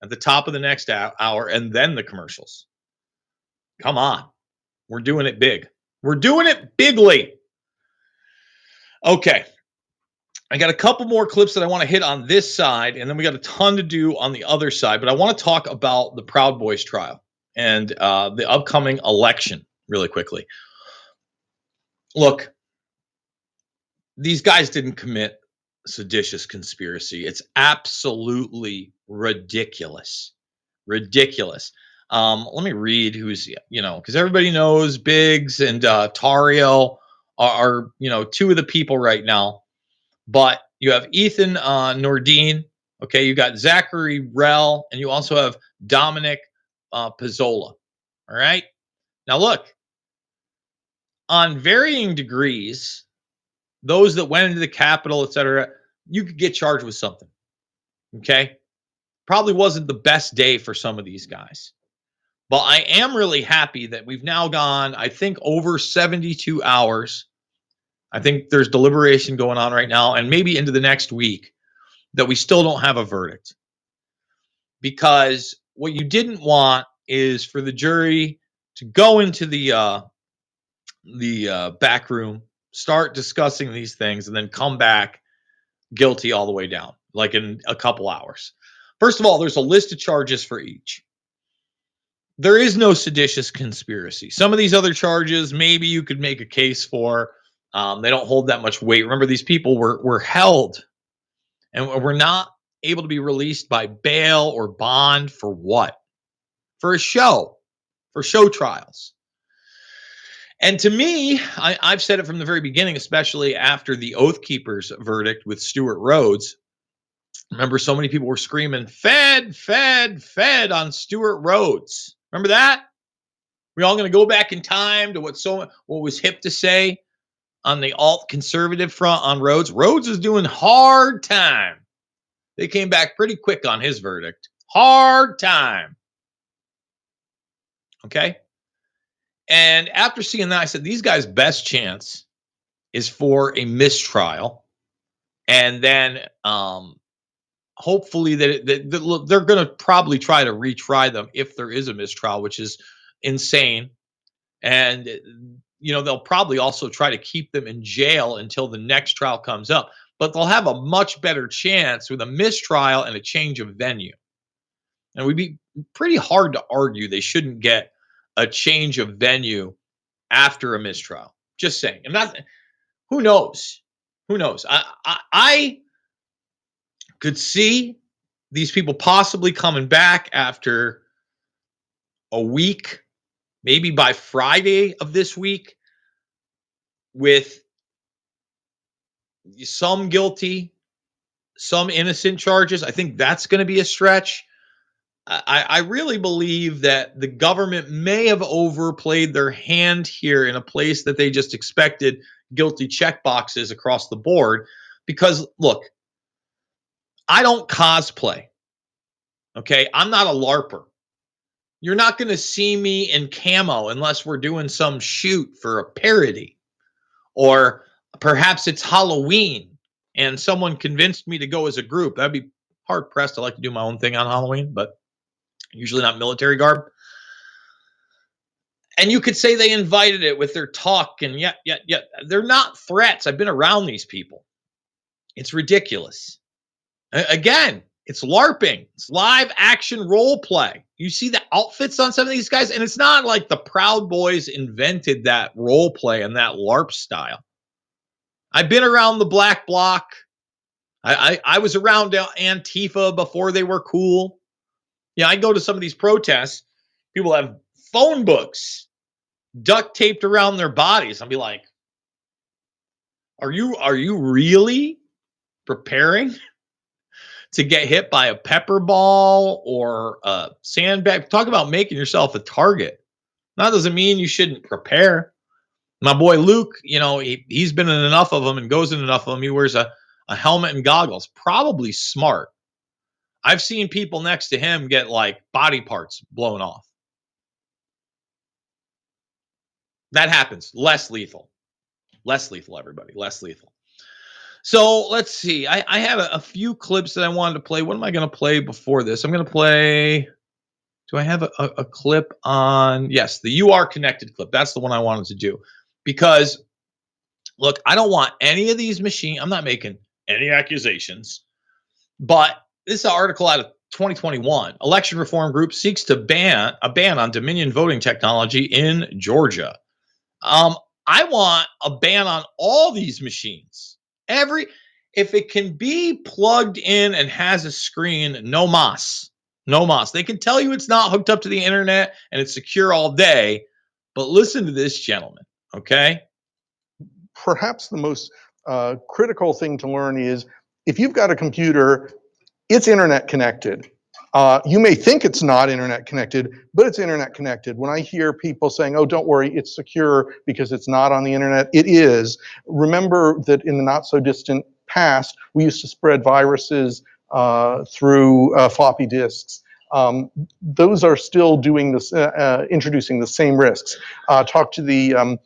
at the top of the next hour, and then the commercials. Come on. We're doing it big. We're doing it bigly. Okay. I got a couple more clips that I want to hit on this side, and then we got a ton to do on the other side. But I want to talk about the Proud Boys trial and uh, the upcoming election really quickly. Look, these guys didn't commit seditious conspiracy. It's absolutely ridiculous. Ridiculous. Um, let me read who's, you know, because everybody knows Biggs and uh, Tarrio are, are, you know, two of the people right now. But you have Ethan uh, Nordean. Okay. You got Zachary Rehl, and you also have Dominic uh, Pezzola. All right. Now, look, on varying degrees, those that went into the Capitol, et cetera, you could get charged with something. Okay. Probably wasn't the best day for some of these guys. But I am really happy that we've now gone, I think, over 72 hours. I think there's deliberation going on right now, and maybe into the next week, that we still don't have a verdict. Because what you didn't want is for the jury to go into the uh, the uh, back room, start discussing these things, and then come back guilty all the way down, like in a couple hours. First of all, there's a list of charges for each. There is no seditious conspiracy. Some of these other charges, maybe you could make a case for. Um, they don't hold that much weight. Remember, these people were were held, and were not able to be released by bail or bond for what? For a show, for show trials. And to me, I, I've said it from the very beginning, especially after the Oath Keepers verdict with Stewart Rhodes. Remember, so many people were screaming, Fed, Fed, Fed on Stewart Rhodes. Remember that? We all going to go back in time to what so what was hip to say on the alt conservative front on Rhodes. Rhodes is doing hard time. They came back pretty quick on his verdict. Hard time. Okay. And after seeing that, I said, these guys' best chance is for a mistrial. And then um, hopefully that, that, that they're going to probably try to retry them if there is a mistrial, which is insane. And, you know, they'll probably also try to keep them in jail until the next trial comes up. But they'll have a much better chance with a mistrial and a change of venue. And we'd be pretty hard to argue they shouldn't get a change of venue after a mistrial. Just saying. I'm not. Who knows? Who knows? I, I, I could see these people possibly coming back after a week, maybe by Friday of this week, with some guilty, some innocent charges. I think that's going to be a stretch. I, I really believe that the government may have overplayed their hand here in a place that they just expected guilty check boxes across the board. Because look, I don't cosplay. Okay. I'm not a LARPer. You're not going to see me in camo unless we're doing some shoot for a parody. Or perhaps it's Halloween and someone convinced me to go as a group. That'd be hard pressed. I like to do my own thing on Halloween, but usually not military garb. And you could say they invited it with their talk, and yet, yet, yet, they're not threats. I've been around these people. It's ridiculous. Again, it's LARPing, it's live action role play. You see the outfits on some of these guys, and it's not like the Proud Boys invented that role play and that LARP style. I've been around the black bloc. I, I, I was around Antifa before they were cool. Yeah, I go to some of these protests. People have phone books duct taped around their bodies. I'll be like, "Are you are you really preparing to get hit by a pepper ball or a sandbag? Talk about making yourself a target. That doesn't mean you shouldn't prepare. My boy Luke, you know, he, he's been in enough of them and goes in enough of them. He wears a, a helmet and goggles. Probably smart. I've seen people next to him get like body parts blown off. That happens. Less lethal. Less lethal, everybody. Less lethal. So let's see. I, I had a, a, few clips that I wanted to play. What am I going to play before this? I'm going to play. Do I have a, a, a clip on? Yes, the You Are Connected clip. That's the one I wanted to do. Because, look, I don't want any of these machines. I'm not making any accusations. But this is an article out of 2021. Election reform group seeks to ban a ban on Dominion voting technology in Georgia. Um, I want a ban on all these machines. Every if it can be plugged in and has a screen, no mas. No mas. They can tell you it's not hooked up to the internet and it's secure all day, but listen to this gentleman, okay? Perhaps the most uh, critical thing to learn is if you've got a computer it's internet connected. Uh, you may think it's not internet connected, but it's internet connected. When I hear people saying, oh, don't worry, it's secure because it's not on the internet, it is. Remember that in the not so distant past, we used to spread viruses uh, through uh, floppy disks. Um, those are still doing this, uh, uh, introducing the same risks. Uh, talk to the um,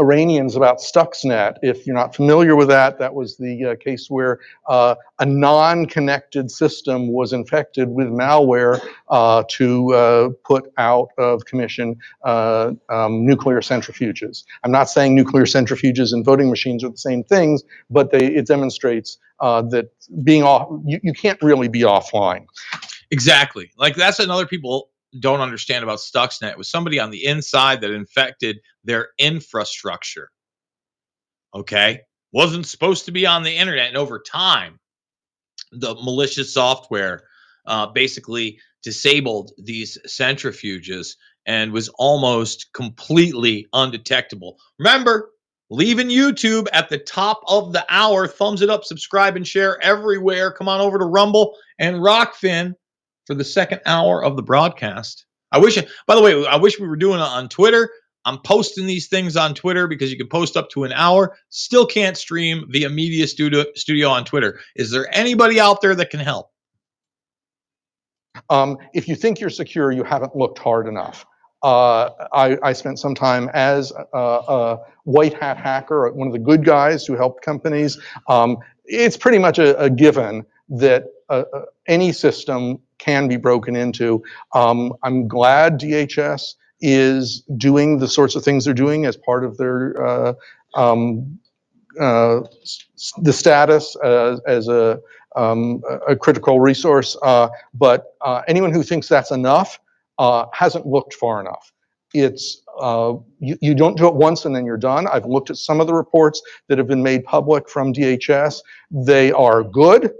Iranians about Stuxnet. If you're not familiar with that, that was the uh, case where uh, a non-connected system was infected with malware uh, to uh, put out of commission uh, um, nuclear centrifuges. I'm not saying nuclear centrifuges and voting machines are the same things, but they, it demonstrates uh, that being off, you, you can't really be offline. Exactly. Like that's another people don't understand about Stuxnet. It was somebody on the inside that infected their infrastructure. Okay. Wasn't supposed to be on the internet. And over time, the malicious software uh, basically disabled these centrifuges and was almost completely undetectable. Remember, leaving YouTube at the top of the hour. Thumbs it up, subscribe, and share everywhere. Come on over to Rumble and Rokfin for the second hour of the broadcast. I wish, by the way, I wish we were doing it on Twitter, I'm posting these things on Twitter because you can post up to an hour. Still can't stream via Media Studio, Studio on Twitter. Is there anybody out there that can help? Um, if you think you're secure, you haven't looked hard enough. Uh, I, I, spent some time as a, a, white hat hacker, one of the good guys who helped companies. Um, it's pretty much a, a given that uh, uh any system can be broken into. Um, I'm glad DHS is doing the sorts of things they're doing as part of their uh, um, uh, the status as, as a, um, a critical resource. Uh, but uh, anyone who thinks that's enough uh, hasn't looked far enough. It's uh, you, you don't do it once and then you're done. I've looked at some of the reports that have been made public from DHS. They are good.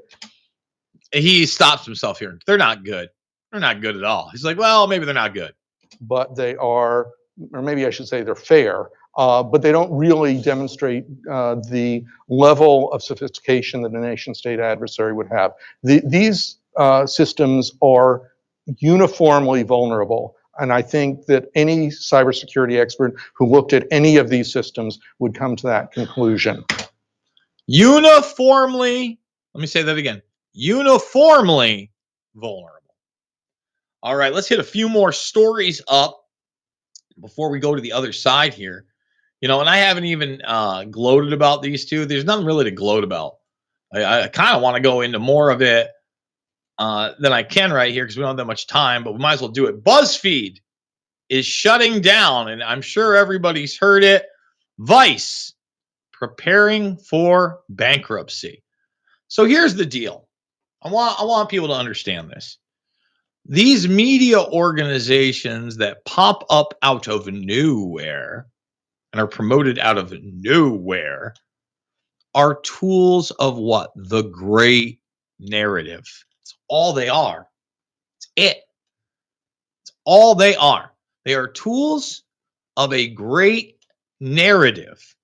He stops himself here. They're not good. They're not good at all. He's like, well, maybe they're not good. But they are, or maybe I should say they're fair. Uh, but they don't really demonstrate uh, the level of sophistication that a nation state adversary would have. The, these uh, systems are uniformly vulnerable. And I think that any cybersecurity expert who looked at any of these systems would come to that conclusion. Uniformly, let me say that again uniformly vulnerable. All right, let's hit a few more stories up before we go to the other side here. You know, and I haven't even uh, gloated about these two. There's nothing really to gloat about. I, I kind of want to go into more of it uh, than I can right here because we don't have that much time, but we might as well do it. BuzzFeed is shutting down, and I'm sure everybody's heard it. Vice preparing for bankruptcy. So here's the deal. I want I want people to understand this. These media organizations that pop up out of nowhere and are promoted out of nowhere are tools of what? The great narrative. It's all they are. It's it. It's all they are. They are tools of a great narrative.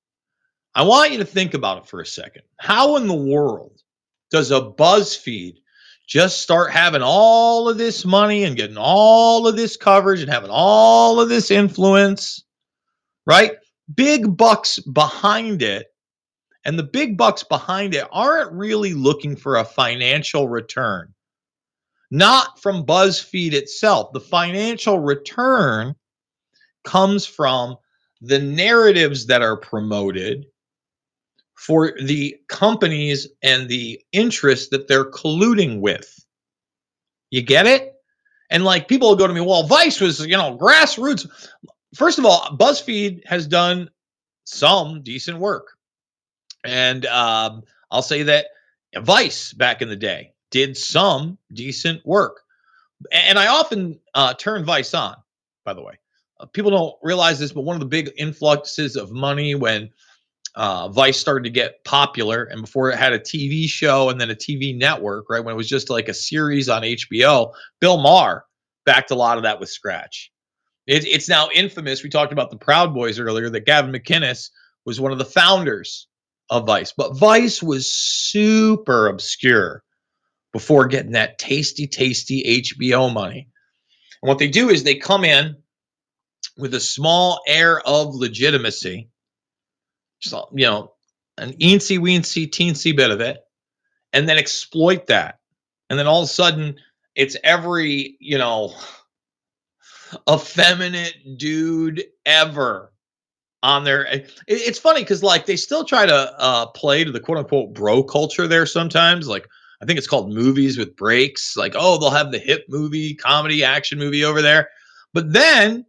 I want you to think about it for a second. How in the world does a BuzzFeed just start having all of this money and getting all of this coverage and having all of this influence, right? Big bucks behind it and the big bucks behind it aren't really looking for a financial return. Not from BuzzFeed itself. The financial return comes from the narratives that are promoted for the companies and the interests that they're colluding with. You get it? And like people will go to me, well, Vice was, you know, grassroots. First of all, BuzzFeed has done some decent work. And um, I'll say that Vice back in the day did some decent work. And I often uh, turn Vice on, by the way. Uh, people don't realize this, but one of the big influxes of money when uh, Vice started to get popular, and before it had a TV show and then a TV network, right? When it was just like a series on HBO, Bill Maher backed a lot of that with Scratch. It, it's now infamous. We talked about the Proud Boys earlier, that Gavin McInnes was one of the founders of Vice. But Vice was super obscure before getting that tasty, tasty HBO money. And what they do is they come in with a small air of legitimacy, just, you know, an eensy weensy teensy bit of it, and then exploit that. And then all of a sudden, it's every, you know, effeminate dude ever on there. It's funny because like they still try to uh, play to the quote unquote bro culture there sometimes. Like I think it's called movies with breaks. Like oh they'll have the hip movie, comedy, action movie over there, but then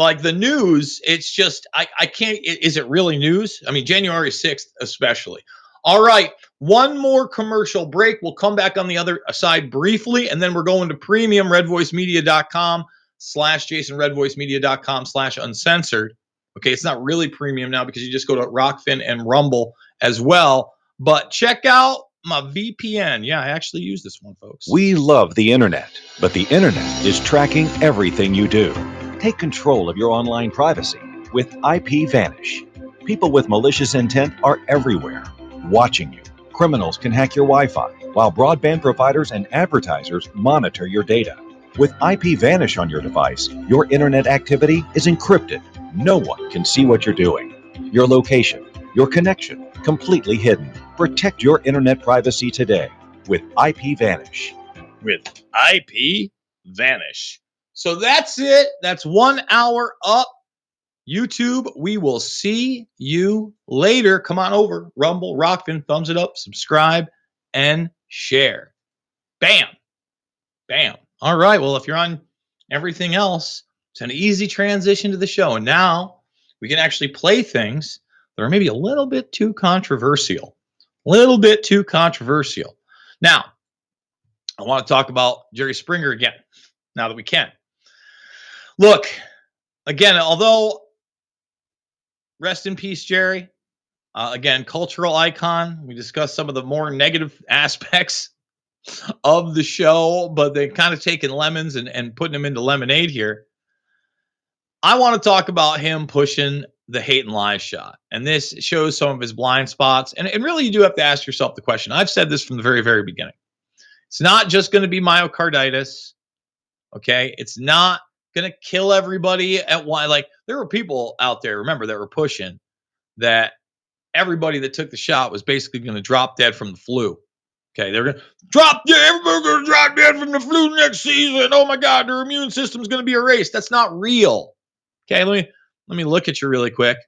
like the news, it's just I I can't. Is it really news? I mean January sixth especially. All right, one more commercial break. We'll come back on the other side briefly, and then we're going to premium redvoicemedia.com slash jason redvoicemedia.com slash uncensored Okay, it's not really premium now because you just go to Rokfin and Rumble as well. But check out my VPN. Yeah, I actually use this one, folks. We love the internet, but the internet is tracking everything you do. Take control of your online privacy with IP Vanish. People with malicious intent are everywhere, watching you. Criminals can hack your Wi Fi, while broadband providers and advertisers monitor your data. With IP Vanish on your device, your internet activity is encrypted No one can see what you're doing. Your location, your connection, completely hidden. Protect your internet privacy today with IP Vanish. with IP Vanish. So that's it. That's one hour up. YouTube, we will see you later. Come on over. Rumble, Rokfin, thumbs it up, subscribe, and share. Bam. Bam. All right. Well, if you're on everything else, it's an easy transition to the show. And now we can actually play things that are maybe a little bit too controversial. A little bit too controversial. Now, I want to talk about Jerry Springer again, now that we can. Look, again, although rest in peace, Jerry. Uh, again, cultural icon. We discussed some of the more negative aspects of the show, but they're kind of taking lemons and, and putting them into lemonade here. I want to talk about him pushing the hate and lies shot. And this shows some of his blind spots. And, and really, you do have to ask yourself the question. I've said this from the very, very beginning. It's not just going to be myocarditis. Okay. It's not to kill everybody at one. Like, there were people out there, remember, that were pushing that everybody that took the shot was basically to drop dead from the flu. Okay, they're gonna drop dead. Everybody's gonna drop dead from the flu next season. Oh my God, their immune system's gonna be erased. That's not real. Okay, let me let me look at you really quick,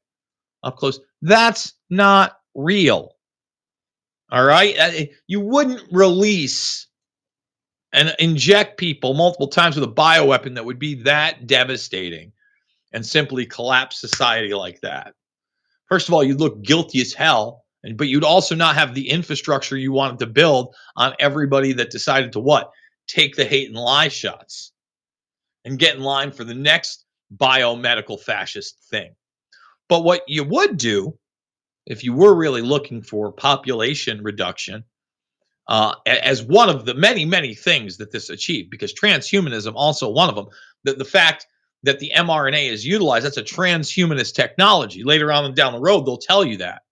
up close. That's not real. All right, Uh, you wouldn't release and inject people multiple times with a bioweapon that would be that devastating and simply collapse society like that. First of all, you'd look guilty as hell, and but you'd also not have the infrastructure you wanted to build on everybody that decided to what? Take the hate and lie shots and get in line for the next biomedical fascist thing. But what you would do if you were really looking for population reduction uh, as one of the many, many things that this achieved, because transhumanism also one of them. The, the fact that the mRNA is utilized, that's a transhumanist technology. Later on down the road, they'll tell you that.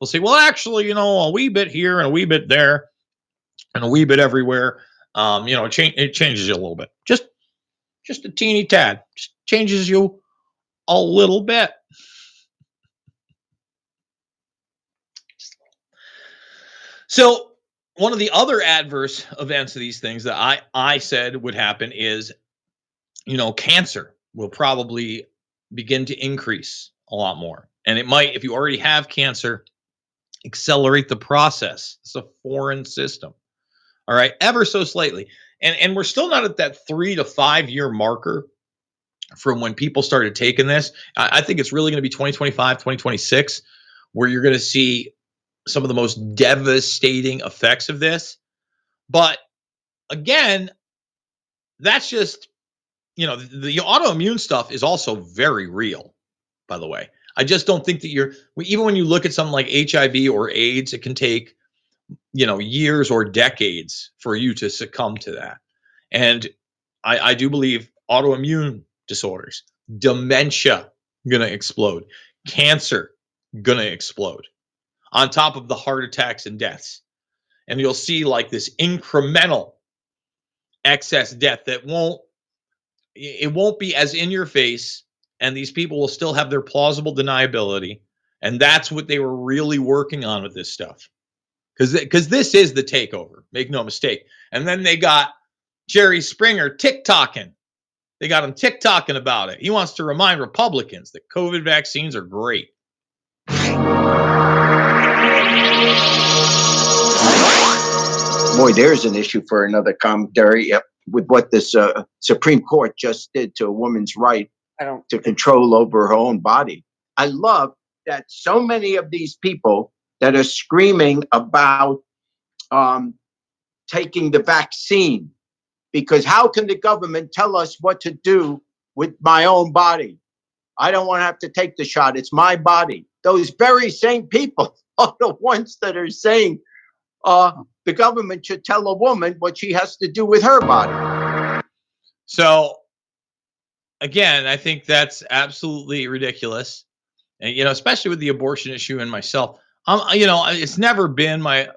They'll say, well, actually, you know, a wee bit here and a wee bit there and a wee bit everywhere. Um, you know, it, cha- it changes you a little bit. Just just a teeny tad. Just changes you a little bit. So one of the other adverse events of these things that I I said would happen is, you know, cancer will probably begin to increase a lot more, and it might if you already have cancer, accelerate the process. It's a foreign system. All right, ever so slightly, and and we're still not at that three to five year marker from when people started taking this. I, I think it's really going to be 2025, 2026, where you're going to see some of the most devastating effects of this. But again, that's just, you know, the, the autoimmune stuff is also very real, by the way. I just don't think that you're, even when you look at something like HIV or AIDS, it can take, you know, years or decades for you to succumb to that. And I, I do believe autoimmune disorders, dementia, gonna explode, cancer, gonna explode on top of the heart attacks and deaths. And you'll see like this incremental excess death that won't it won't be as in your face and these people will still have their plausible deniability and that's what they were really working on with this stuff. Because because this is the takeover make no mistake. And then they got jerry springer tick-tocking they got him tick-tocking about it. He wants to remind republicans that covid vaccines are great Boy, there's an issue for another commentary with what this uh, Supreme Court just did to a woman's right to control over her own body. I love that so many of these people that are screaming about um, taking the vaccine because how can the government tell us what to do with my own body? I don't want to have to take the shot. It's my body. Those very same people are the ones that are saying uh, the government should tell a woman what she has to do with her body. So again, I think that's absolutely ridiculous. And you know, especially with the abortion issue and myself, um, you know, it's never been my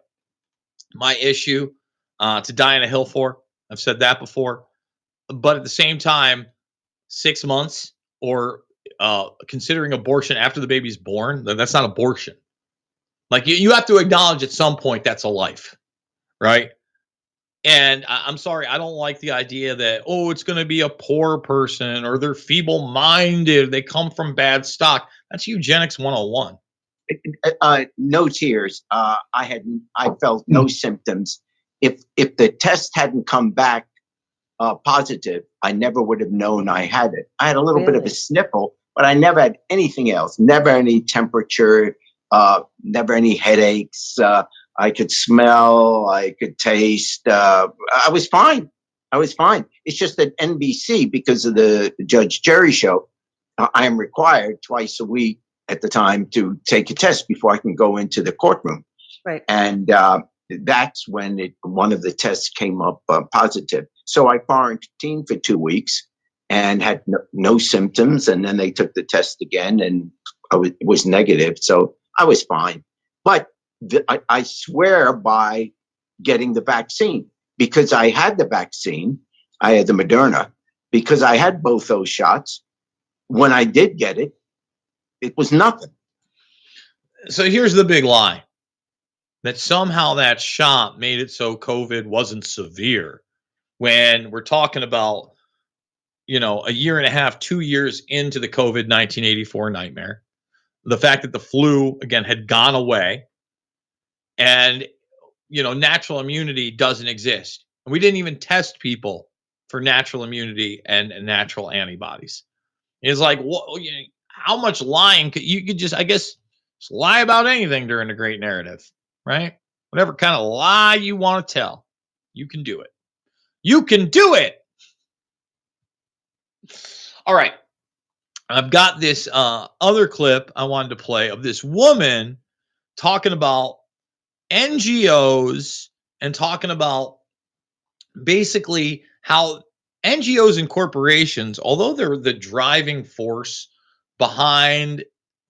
my issue uh, to die on a hill for. I've said that before, but at the same time, six months or uh, considering abortion after the baby's born, that's not abortion. Like you, you have to acknowledge at some point that's a life, right? And I, I'm sorry, I don't like the idea that, oh, it's going to be a poor person or they're feeble minded, they come from bad stock. That's eugenics 101. uh, no tears. Uh, I had I felt no symptoms. If if the test hadn't come back uh, positive, I never would have known I had it. I had a little bit of a sniffle, but I never had anything else. Never any temperature. Uh, never any headaches. Uh, I could smell. I could taste. Uh, I was fine. I was fine. It's just that NBC, because of the Judge Jerry show, uh, I am required twice a week at the time to take a test before I can go into the courtroom. Right. And uh, that's when it, one of the tests came up uh, positive. So I quarantined for two weeks and had no, no symptoms. And then they took the test again and I was, was negative. So I was fine. But the, I, I swear by getting the vaccine because I had the vaccine. I had the Moderna because I had both those shots. When I did get it, it was nothing. So here's the big lie that somehow that shot made it so COVID wasn't severe when we're talking about, you know, a year and a half, two years into the COVID 1984 nightmare. The fact that the flu, again, had gone away and, you know, natural immunity doesn't exist. And we didn't even test people for natural immunity and, and natural antibodies. It's like, what, oh, you know, how much lying could you could just, I guess, just lie about anything during the great narrative, right? Whatever kind of lie you want to tell, you can do it. You can do it. All right. I've got this uh, other clip I wanted to play of this woman talking about NGOs and talking about basically how NGOs and corporations, although they're the driving force behind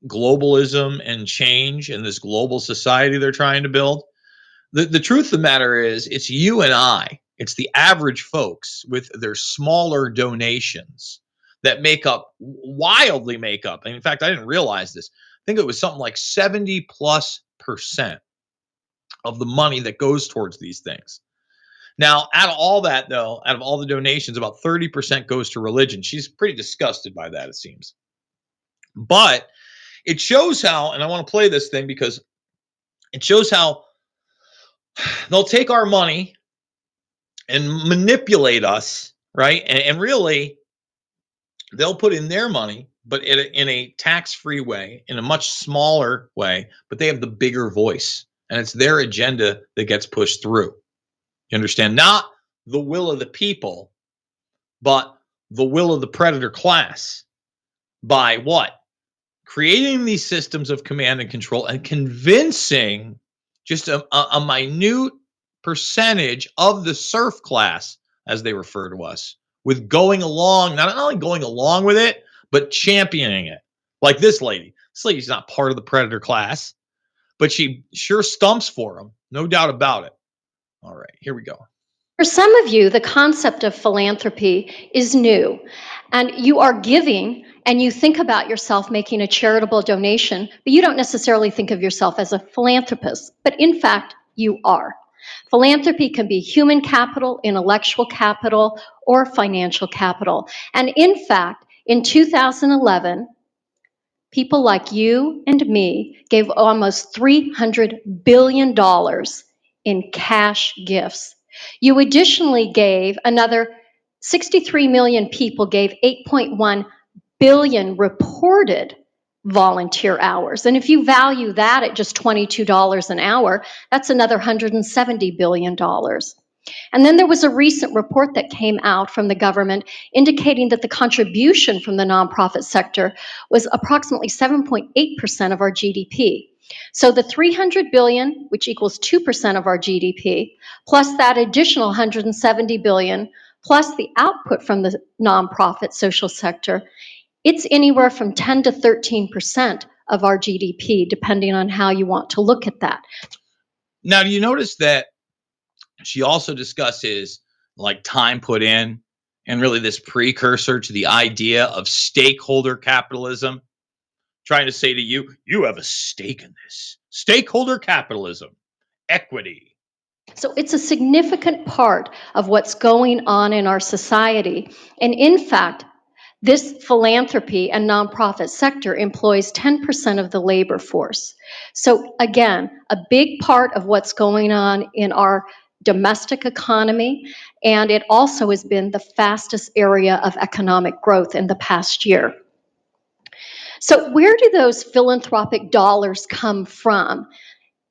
globalism and change in this global society they're trying to build, the, the truth of the matter is it's you and I, it's the average folks with their smaller donations that make up wildly make up. And in fact, I didn't realize this. I think it was something like 70 plus percent of the money that goes towards these things. Now, out of all that, though, out of all the donations, about 30% goes to religion. She's pretty disgusted by that, it seems. But it shows how, and I want to play this thing because it shows how they'll take our money and manipulate us, right? And, and really, they'll put in their money, but in a, in a tax free way, in a much smaller way, but they have the bigger voice. And it's their agenda that gets pushed through. You understand? Not the will of the people, but the will of the predator class by what? Creating these systems of command and control and convincing just a, a, a minute percentage of the serf class, as they refer to us, with going along, not only going along with it, but championing it. Like this lady. This lady's not part of the predator class, but she sure stumps for them. No doubt about it. All right, here we go. For some of you, the concept of philanthropy is new, and you are giving and you think about yourself making a charitable donation, but you don't necessarily think of yourself as a philanthropist. But in fact, you are. Philanthropy can be human capital, intellectual capital, or financial capital. And in fact, in 2011, people like you and me gave almost $300 billion in cash gifts. You additionally gave another 63 million people gave 8.1 billion reported volunteer hours. And if you value that at just $22 an hour, that's another $170 billion. And then there was a recent report that came out from the government indicating that the contribution from the nonprofit sector was approximately 7.8% of our GDP. So the 300 billion, which equals 2% of our GDP, plus that additional 170 billion, plus the output from the nonprofit social sector, it's anywhere from 10 to 13% of our GDP, depending on how you want to look at that. Now, do you notice that she also discusses like time put in and really this precursor to the idea of stakeholder capitalism, trying to say to you, you have a stake in this. Stakeholder capitalism, equity. So it's a significant part of what's going on in our society. And in fact, this philanthropy and nonprofit sector employs 10% of the labor force. So, again, a big part of what's going on in our domestic economy, and it also has been the fastest area of economic growth in the past year. So, where do those philanthropic dollars come from?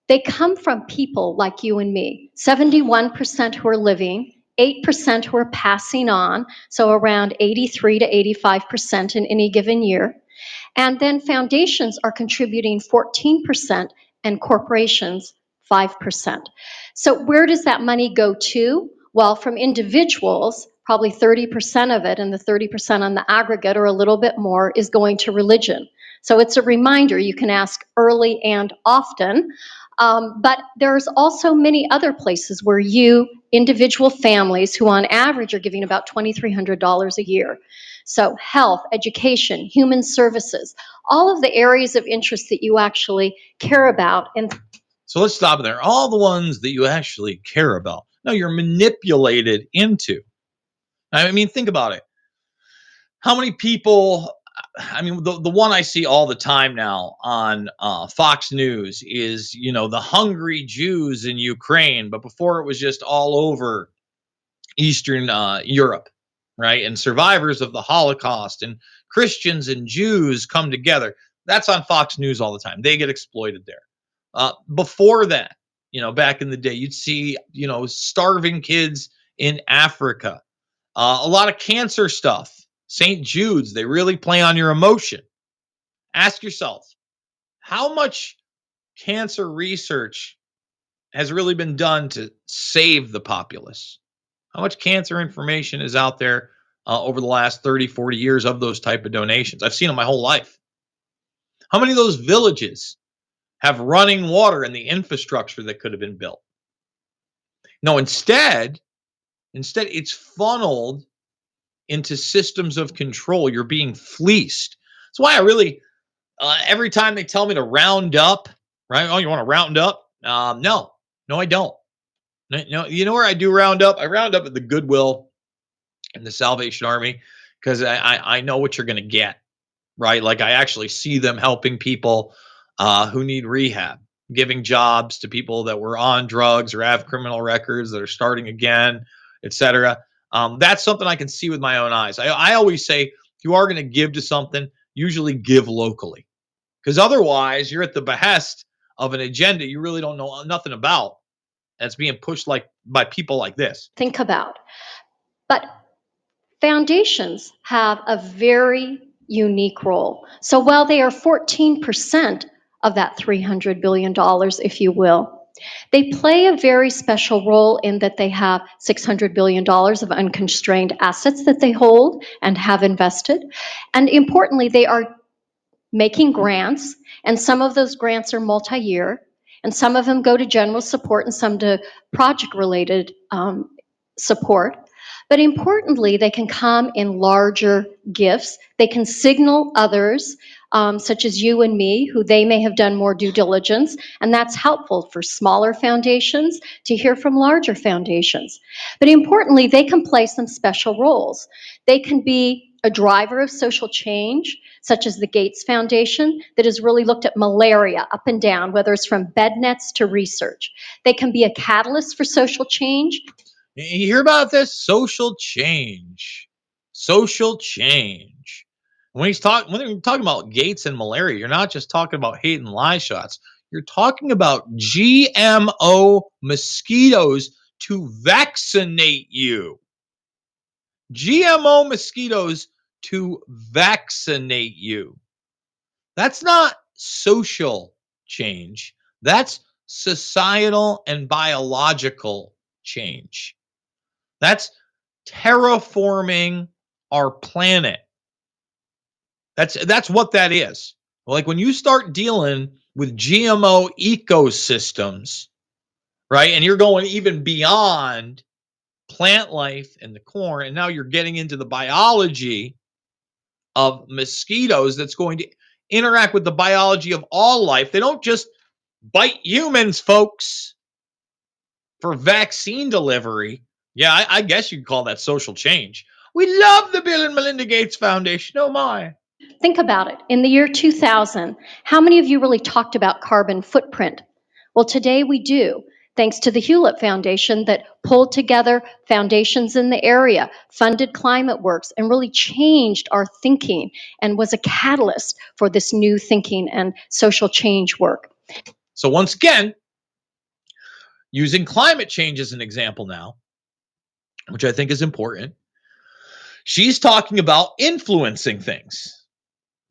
They come from people like you and me 71% who are living, 8% were passing on, so around 83 to 85% in any given year. And then foundations are contributing 14% and corporations 5%. So, where does that money go to? Well, from individuals, probably 30% of it, and the 30% on the aggregate or a little bit more, is going to religion. So, it's a reminder you can ask early and often. Um, but there's also many other places where you, individual families, who on average are giving about $2,300 a year. So, health, education, human services, all of the areas of interest that you actually care about. And So let's stop there. All the ones that you actually care about. No, you're manipulated into. I mean, think about it. How many people? I mean, the, the one I see all the time now on uh, Fox News is, you know, the hungry Jews in Ukraine. But before it was just all over Eastern uh, Europe, right? And survivors of the Holocaust and Christians and Jews come together. That's on Fox News all the time. They get exploited there. Uh, before that, you know, back in the day, you'd see, you know, starving kids in Africa. Uh, a lot of cancer stuff. St. Jude's, they really play on your emotion. Ask yourself, how much cancer research has really been done to save the populace? How much cancer information is out there uh, over the last 30, 40 years of those type of donations? I've seen them my whole life. How many of those villages have running water and the infrastructure that could have been built? No, instead, instead it's funneled into systems of control. You're being fleeced. That's why I really, uh, every time they tell me to round up, right? Oh, you want to round up? Um, no, no, I don't. No, you know where I do round up? I round up at the Goodwill and the Salvation Army because I, I, I know what you're going to get, right? Like I actually see them helping people uh, who need rehab, giving jobs to people that were on drugs or have criminal records that are starting again, etc. Um, that's something I can see with my own eyes. I, I always say, if you are going to give to something, usually give locally, because otherwise you're at the behest of an agenda you really don't know nothing about. That's being pushed like by people like this. think about. But foundations have a very unique role. So while they are 14% of that $300 billion, if you will, they play a very special role in that they have $600 billion of unconstrained assets that they hold and have invested. And importantly, they are making grants, and some of those grants are multi year, and some of them go to general support and some to project related um, support. But importantly, they can come in larger gifts. They can signal others, um, such as you and me, who they may have done more due diligence. And that's helpful for smaller foundations to hear from larger foundations. But importantly, they can play some special roles. They can be a driver of social change, such as the Gates Foundation, that has really looked at malaria up and down, whether it's from bed nets to research. They can be a catalyst for social change. You hear about this? Social change. Social change. When he's talking when you're talking about Gates and malaria, you're not just talking about hate and lie shots. You're talking about GMO mosquitoes to vaccinate you. GMO mosquitoes to vaccinate you. That's not social change. That's societal and biological change. That's terraforming our planet. That's that's what that is. Like when you start dealing with GMO ecosystems, right? And you're going even beyond plant life and the corn, and now you're getting into the biology of mosquitoes that's going to interact with the biology of all life. They don't just bite humans, folks, for vaccine delivery. Yeah, I, I guess you could call that social change. We love the Bill and Melinda Gates Foundation. Oh my. Think about it. In the year 2000, how many of you really talked about carbon footprint? Well, today we do, thanks to the Hewlett Foundation that pulled together foundations in the area, funded Climate Works, and really changed our thinking and was a catalyst for this new thinking and social change work. So, once again, using climate change as an example now, which I think is important, she's talking about influencing things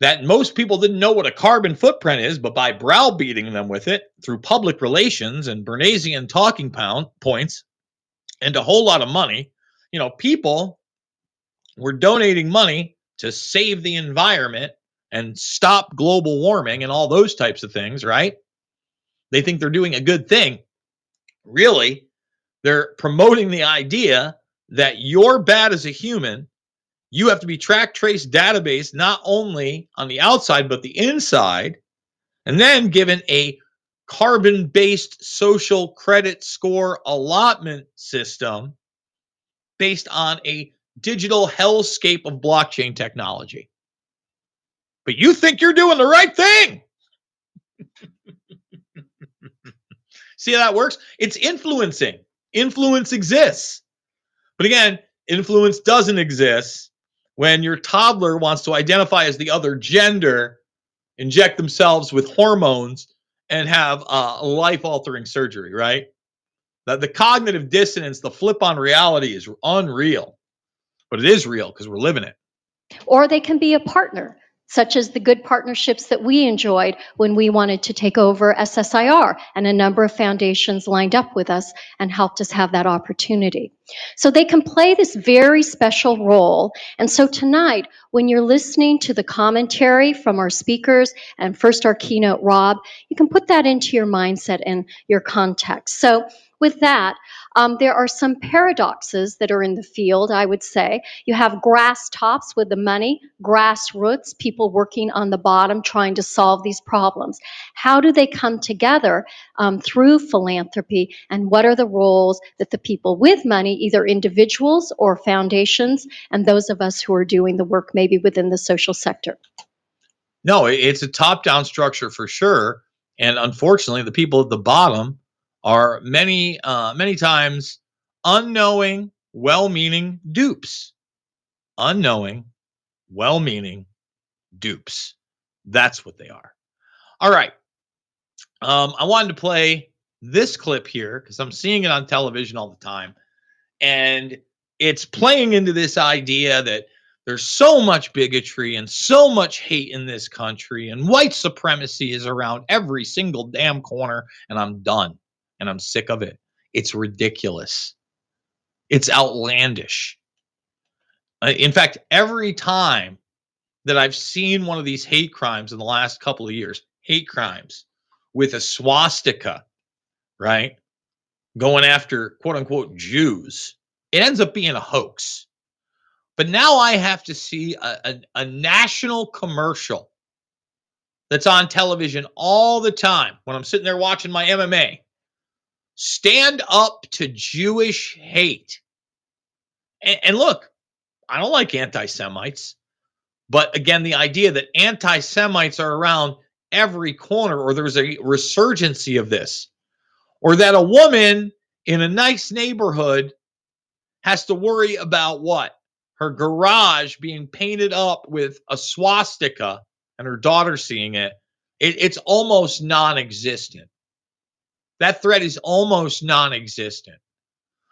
that most people didn't know what a carbon footprint is, but by browbeating them with it through public relations and Bernaysian talking pound points and a whole lot of money, you know, people were donating money to save the environment and stop global warming and all those types of things, right? They think they're doing a good thing. Really, they're promoting the idea that you're bad as a human you have to be track trace database not only on the outside but the inside and then given a carbon based social credit score allotment system based on a digital hellscape of blockchain technology. But you think you're doing the right thing! See how that works? It's influencing. Influence exists. But again influence doesn't exist when your toddler wants to identify as the other gender, inject themselves with hormones, and have uh, life altering surgery, right? That the cognitive dissonance, the flip on reality is unreal, but it is real because we're living it. Or they can be a partner such as the good partnerships that we enjoyed when we wanted to take over SSIR, and a number of foundations lined up with us and helped us have that opportunity. So they can play this very special role. And so tonight, when you're listening to the commentary from our speakers and first our keynote, Rob, you can put that into your mindset and your context. So with that, um, there are some paradoxes that are in the field, I would say. You have grass tops with the money, grassroots, people working on the bottom trying to solve these problems. How do they come together um, through philanthropy, and what are the roles that the people with money, either individuals or foundations, and those of us who are doing the work maybe within the social sector? No, it's a top down structure for sure. And unfortunately, the people at the bottom are many uh, many times unknowing, well-meaning dupes. Unknowing, well-meaning dupes. That's what they are. All right. Um, I wanted to play this clip here because I'm seeing it on television all the time, and it's playing into this idea that there's so much bigotry and so much hate in this country, and white supremacy is around every single damn corner, and I'm done and I'm sick of it. It's ridiculous. It's outlandish. Uh, in fact, every time that I've seen one of these hate crimes in the last couple of years, hate crimes with a swastika, right? Going after quote unquote Jews, it ends up being a hoax. But now I have to see a, a, a national commercial that's on television all the time when I'm sitting there watching my MMA stand up to Jewish hate. And, and look, I don't like anti Semites. But again, the idea that anti Semites are around every corner or there's a resurgency of this, or that a woman in a nice neighborhood has to worry about what? Her garage being painted up with a swastika and her daughter seeing it. it it's almost non existent. That threat is almost non-existent.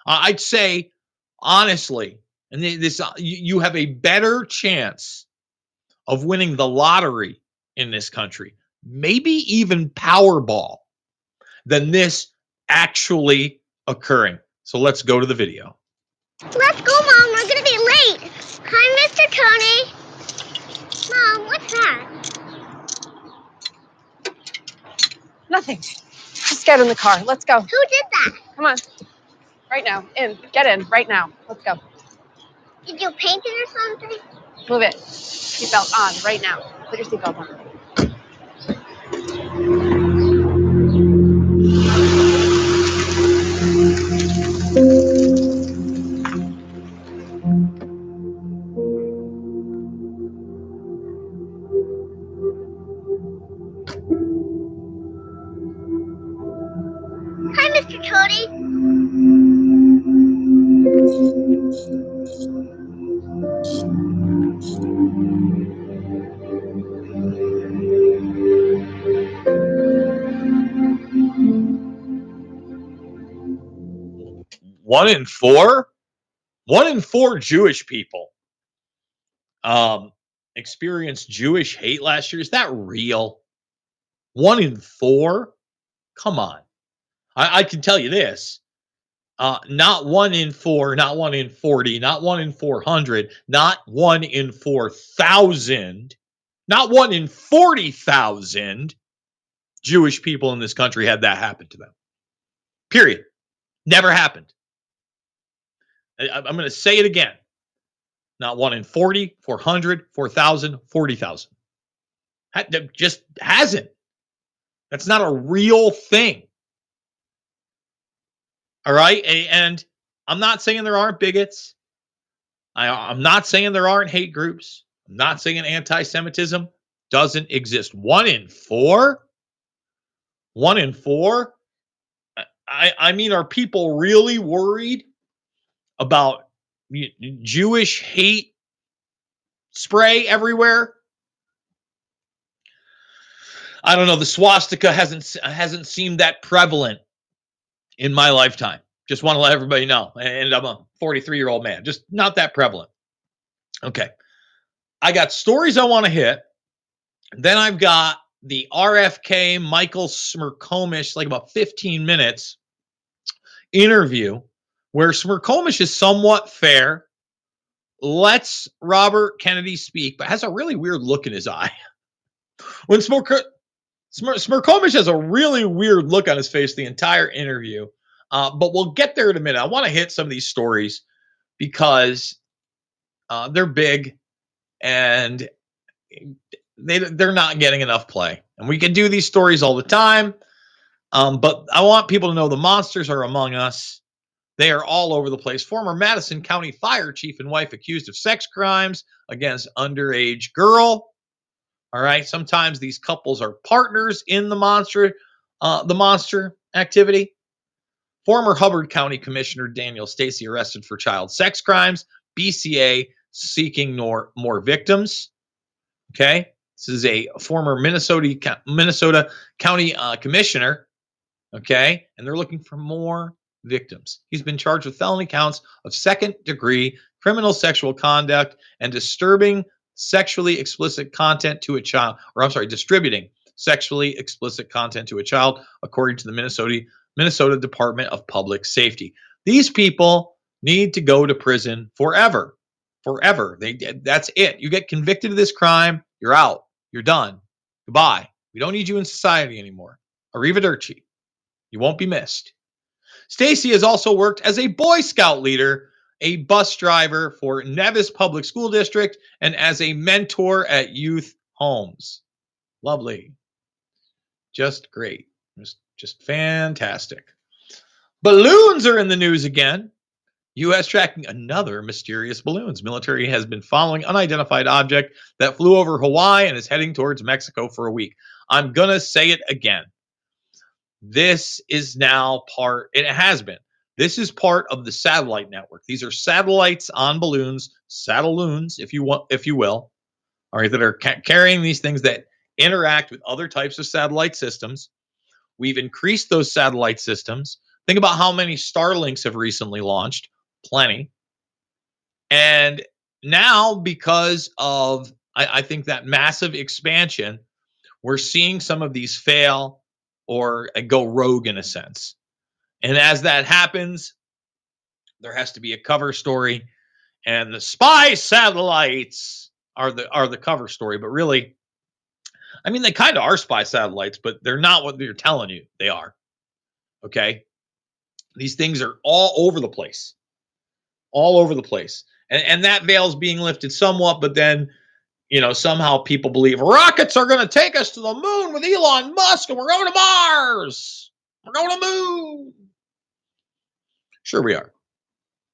Uh, I'd say honestly, and this uh, you have a better chance of winning the lottery in this country, maybe even Powerball, than this actually occurring. So let's go to the video. Let's go, Mom. We're going to be late. Hi, Mr. Tony. Mom, what's that? Nothing. Just get in the car. Let's go. Who did that? Come on. Right now. In. Get in. Right now. Let's go. Did you paint it or something? Move it. Seatbelt on. Right now. Put your seatbelt on. In four one in four jewish people um experienced jewish hate last year is that real one in four come on i, I can tell you this uh, not one in four, not one in 40, not one in 400, not one in 4,000, not one in 40,000 Jewish people in this country had that happen to them. Period. Never happened. I, I'm going to say it again. Not one in 40, 400, 4,000, 40,000. That Just hasn't. That's not a real thing. All right. And I'm not saying there aren't bigots. I, I'm not saying there aren't hate groups. I'm not saying anti Semitism doesn't exist. One in four? One in four? I, I mean, are people really worried about Jewish hate spray everywhere? I don't know. The swastika hasn't hasn't seemed that prevalent in my lifetime. Just want to let everybody know. And I'm a 43 year old man. Just not that prevalent. Okay. I got stories I want to hit. Then I've got the RFK Michael Smirkomish, like about 15 minutes interview where Smirkomish is somewhat fair, lets Robert Kennedy speak, but has a really weird look in his eye. When Smirko- Smir- Smirkomish has a really weird look on his face the entire interview, uh, but we'll get there in a minute. I want to hit some of these stories because uh, they're big and they they're not getting enough play. And we can do these stories all the time, um, but I want people to know the monsters are among us. They are all over the place. Former Madison County Fire Chief and wife accused of sex crimes against underage girl. All right. Sometimes these couples are partners in the monster, uh, the monster activity. Former Hubbard County Commissioner Daniel Stacy arrested for child sex crimes. BCA seeking more more victims. Okay, this is a former Minnesota Minnesota County uh, Commissioner. Okay, and they're looking for more victims. He's been charged with felony counts of second degree criminal sexual conduct and disturbing sexually explicit content to a child, or I'm sorry, distributing sexually explicit content to a child, according to the Minnesota Minnesota Department of Public Safety. These people need to go to prison forever. Forever. They that's it. You get convicted of this crime, you're out. You're done. Goodbye. We don't need you in society anymore. Arrivederci. You won't be missed. Stacy has also worked as a Boy Scout leader, a bus driver for Nevis Public School District, and as a mentor at youth homes. Lovely. Just great. Just, just fantastic. Balloons are in the news again. U.S. tracking another mysterious balloons. Military has been following unidentified object that flew over Hawaii and is heading towards Mexico for a week. I'm gonna say it again. This is now part. It has been. This is part of the satellite network. These are satellites on balloons, satelloons, if you want, if you will, all right, that are ca- carrying these things that interact with other types of satellite systems. We've increased those satellite systems. Think about how many Starlinks have recently launched. Plenty. And now, because of, I, I think, that massive expansion, we're seeing some of these fail or uh, go rogue in a sense. And as that happens, there has to be a cover story. And the spy satellites are the are the cover story, but really, I mean, they kind of are spy satellites, but they're not what they're telling you they are. Okay. These things are all over the place, all over the place. And, and that veil's being lifted somewhat, but then, you know, somehow people believe rockets are going to take us to the moon with Elon Musk and we're going to Mars. We're going to the moon. Sure, we are.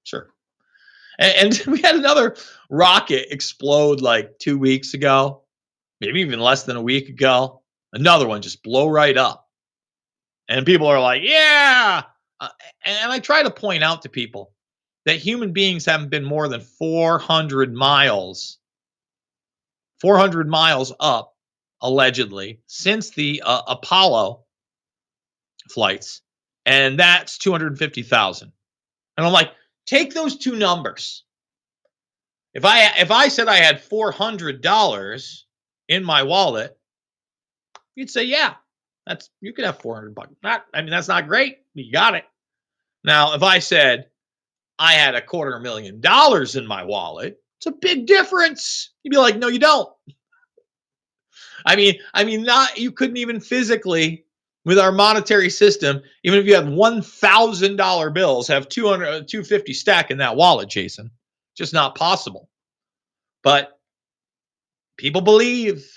Sure. And, and we had another rocket explode like two weeks ago, maybe even less than a week ago. Another one just blow right up. And people are like, yeah. Uh, and I try to point out to people that human beings haven't been more than 400 miles, 400 miles up, allegedly, since the uh, Apollo flights. And that's 250,000. And I'm like, take those two numbers. If I if I said I had four hundred dollars in my wallet, you'd say, yeah, that's you could have four hundred bucks. Not, I mean, that's not great. You got it. Now, if I said I had a quarter million dollars in my wallet, it's a big difference. You'd be like, no, you don't. I mean, I mean, not you couldn't even physically with our monetary system, even if you had $1,000 bills, have 200, uh, 250 stack in that wallet, Jason. Just not possible. But people believe,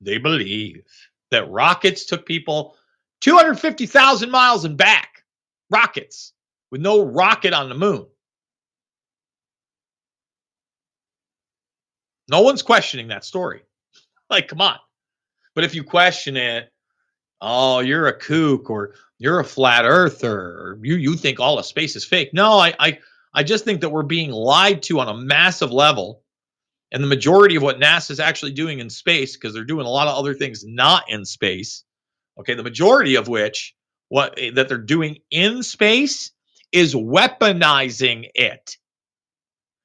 they believe that rockets took people 250,000 miles and back. Rockets with no rocket on the moon. No one's questioning that story. Like, come on. But if you question it, oh, you're a kook or you're a flat earther or you you think all of space is fake. No, I I I just think that we're being lied to on a massive level. And the majority of what NASA is actually doing in space, because they're doing a lot of other things not in space, okay, the majority of which what eh, that they're doing in space is weaponizing it.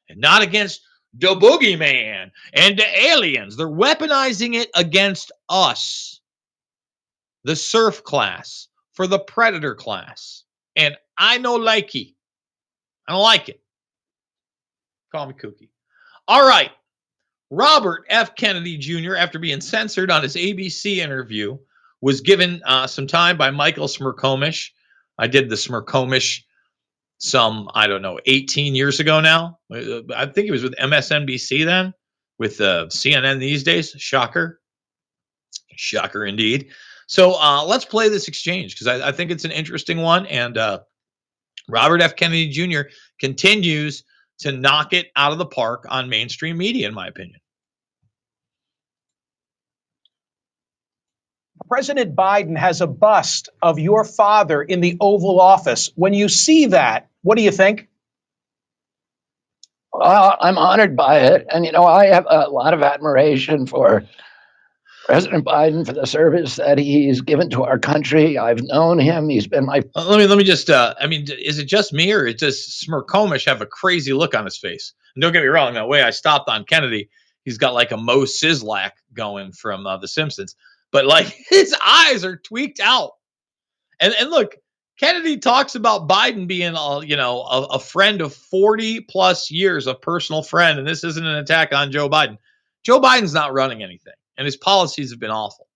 And not against the boogeyman and the aliens. They're weaponizing it against us the serf class, for the predator class. And I know likey. I don't like it. Call me kooky. All right. Robert F. Kennedy Jr., after being censored on his ABC interview, was given uh, some time by Michael Smerconish. I did the Smerconish some, I don't know, 18 years ago now. I think it was with MSNBC then, with uh, CNN these days. Shocker. Shocker indeed. So uh, let's play this exchange because I, I, think it's an interesting one. And uh, Robert F. Kennedy Jr. continues to knock it out of the park on mainstream media, in my opinion. President Biden has a bust of your father in the Oval Office. When you see that, what do you think? Well, I'm honored by it. And, you know, I have a lot of admiration for President Biden for the service that he's given to our country. I've known him. He's been my. Let me let me just. Uh, I mean, is it just me or does Smerconish have a crazy look on his face? And don't get me wrong. That way, I stopped on Kennedy. He's got like a Moe Szyslak going from uh, The Simpsons, but like his eyes are tweaked out. And and look, Kennedy talks about Biden being a you know a, a friend of forty plus years, a personal friend, and this isn't an attack on Joe Biden. Joe Biden's not running anything and his policies have been awful.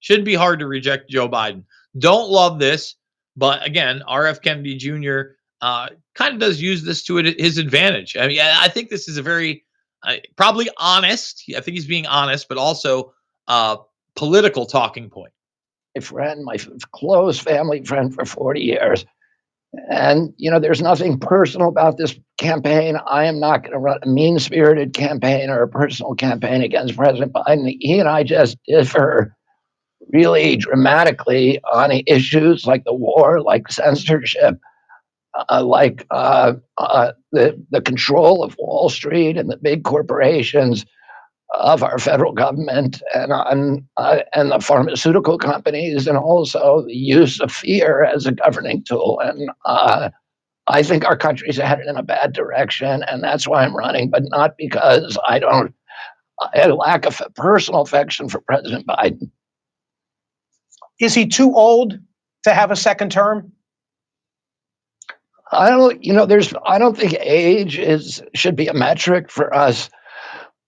Shouldn't be hard to reject Joe Biden. Don't love this, but again, RF Kennedy Jr. Uh, kind of does use this to his advantage. I mean, I think this is a very uh, probably honest. I think he's being honest, but also uh, political talking point. Friend, my close family friend for 40 years. And, you know, there's nothing personal about this campaign. I am not going to run a mean spirited campaign or a personal campaign against President Biden. He and I just differ really dramatically on issues like the war, like censorship, uh, like uh, uh, the, the control of Wall Street and the big corporations of our federal government and on uh, and the pharmaceutical companies, and also the use of fear as a governing tool. And uh, I think our country's headed in a bad direction, and that's why I'm running, but not because I don't. I lack a personal affection for President Biden. Is he too old to have a second term? I don't. You know, there's. I don't think age is should be a metric for us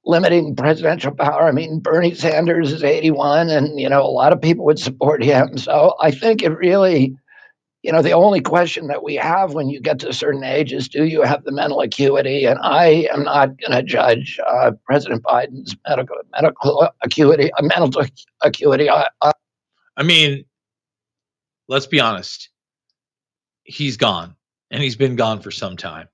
limiting presidential power. I mean, Bernie Sanders is 81, and you know a lot of people would support him. So I think it really you know, the only question that we have when you get to a certain age is do you have the mental acuity? And I am not going to judge uh, President Biden's medical medical acuity, uh, mental acuity. I, I, I mean, let's be honest. He's gone, and he's been gone for some time.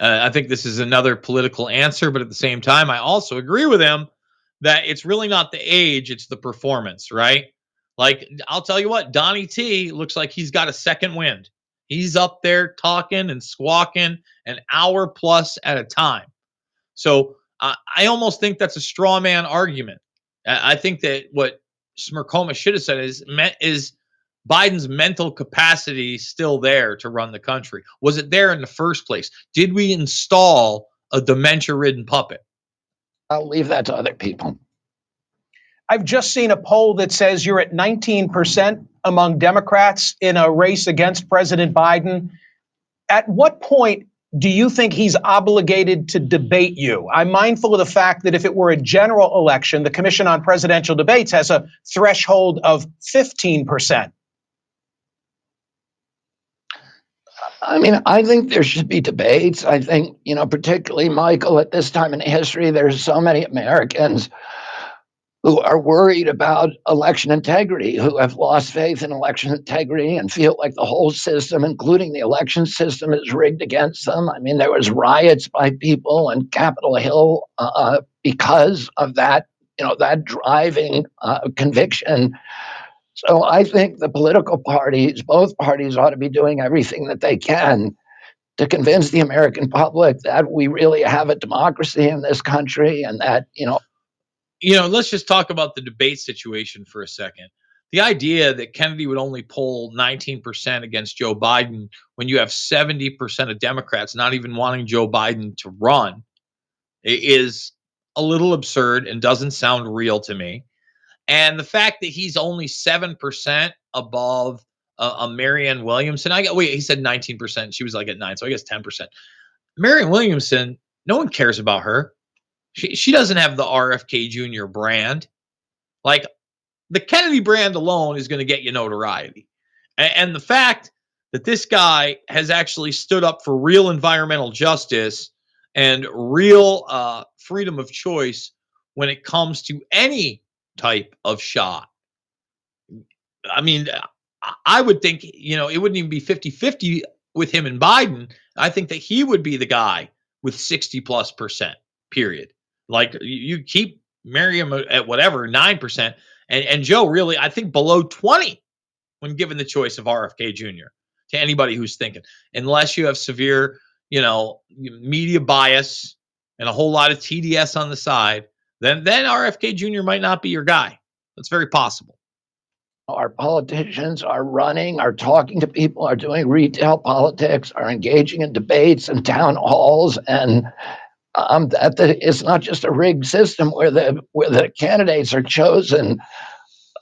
Uh, I think this is another political answer, but at the same time, I also agree with him that it's really not the age, it's the performance, right? Like, I'll tell you what, Donnie T looks like he's got a second wind. He's up there talking and squawking an hour plus at a time. So I almost think that's a straw man argument. I, think that what Smercoma should have said is is Biden's mental capacity still there to run the country? Was it there in the first place? Did we install a dementia ridden puppet? I'll leave that to other people. I've just seen a poll that says you're at 19% among Democrats in a race against President Biden. At what point do you think he's obligated to debate you? I'm mindful of the fact that if it were a general election, the Commission on Presidential Debates has a threshold of 15%. I mean, I think there should be debates. I think, you know, particularly Michael, at this time in history, there's so many Americans who are worried about election integrity, who have lost faith in election integrity and feel like the whole system, including the election system, is rigged against them. I mean, there was riots by people on Capitol Hill uh, uh, because of that, you know, that driving uh, conviction. So I think the political parties, both parties, ought to be doing everything that they can to convince the American public that we really have a democracy in this country and that, you know, you know, let's just talk about the debate situation for a second. The idea that Kennedy would only poll 19% against Joe Biden when you have 70% of Democrats not even wanting Joe Biden to run is a little absurd and doesn't sound real to me. And the fact that he's only 7% above uh, a Marianne Williamson, I got, wait, he said 19%. She was like at nine, so I guess 10%. Marianne Williamson, no one cares about her. She, she doesn't have the RFK Jr. brand. Like the Kennedy brand alone is going to get you notoriety. And, and the fact that this guy has actually stood up for real environmental justice and real uh, freedom of choice when it comes to any type of shot. I mean, I would think, you know, it wouldn't even be 50 50 with him and Biden. I think that he would be the guy with 60 plus percent, period. Like you keep Miriam at whatever nine percent, and and Joe really I think below twenty when given the choice of RFK Jr. to anybody who's thinking, unless you have severe you know media bias and a whole lot of TDS on the side, then then RFK Jr. might not be your guy. That's very possible. Our politicians are running, are talking to people, are doing retail politics, are engaging in debates and town halls, and um, that the, it's not just a rigged system where the where the candidates are chosen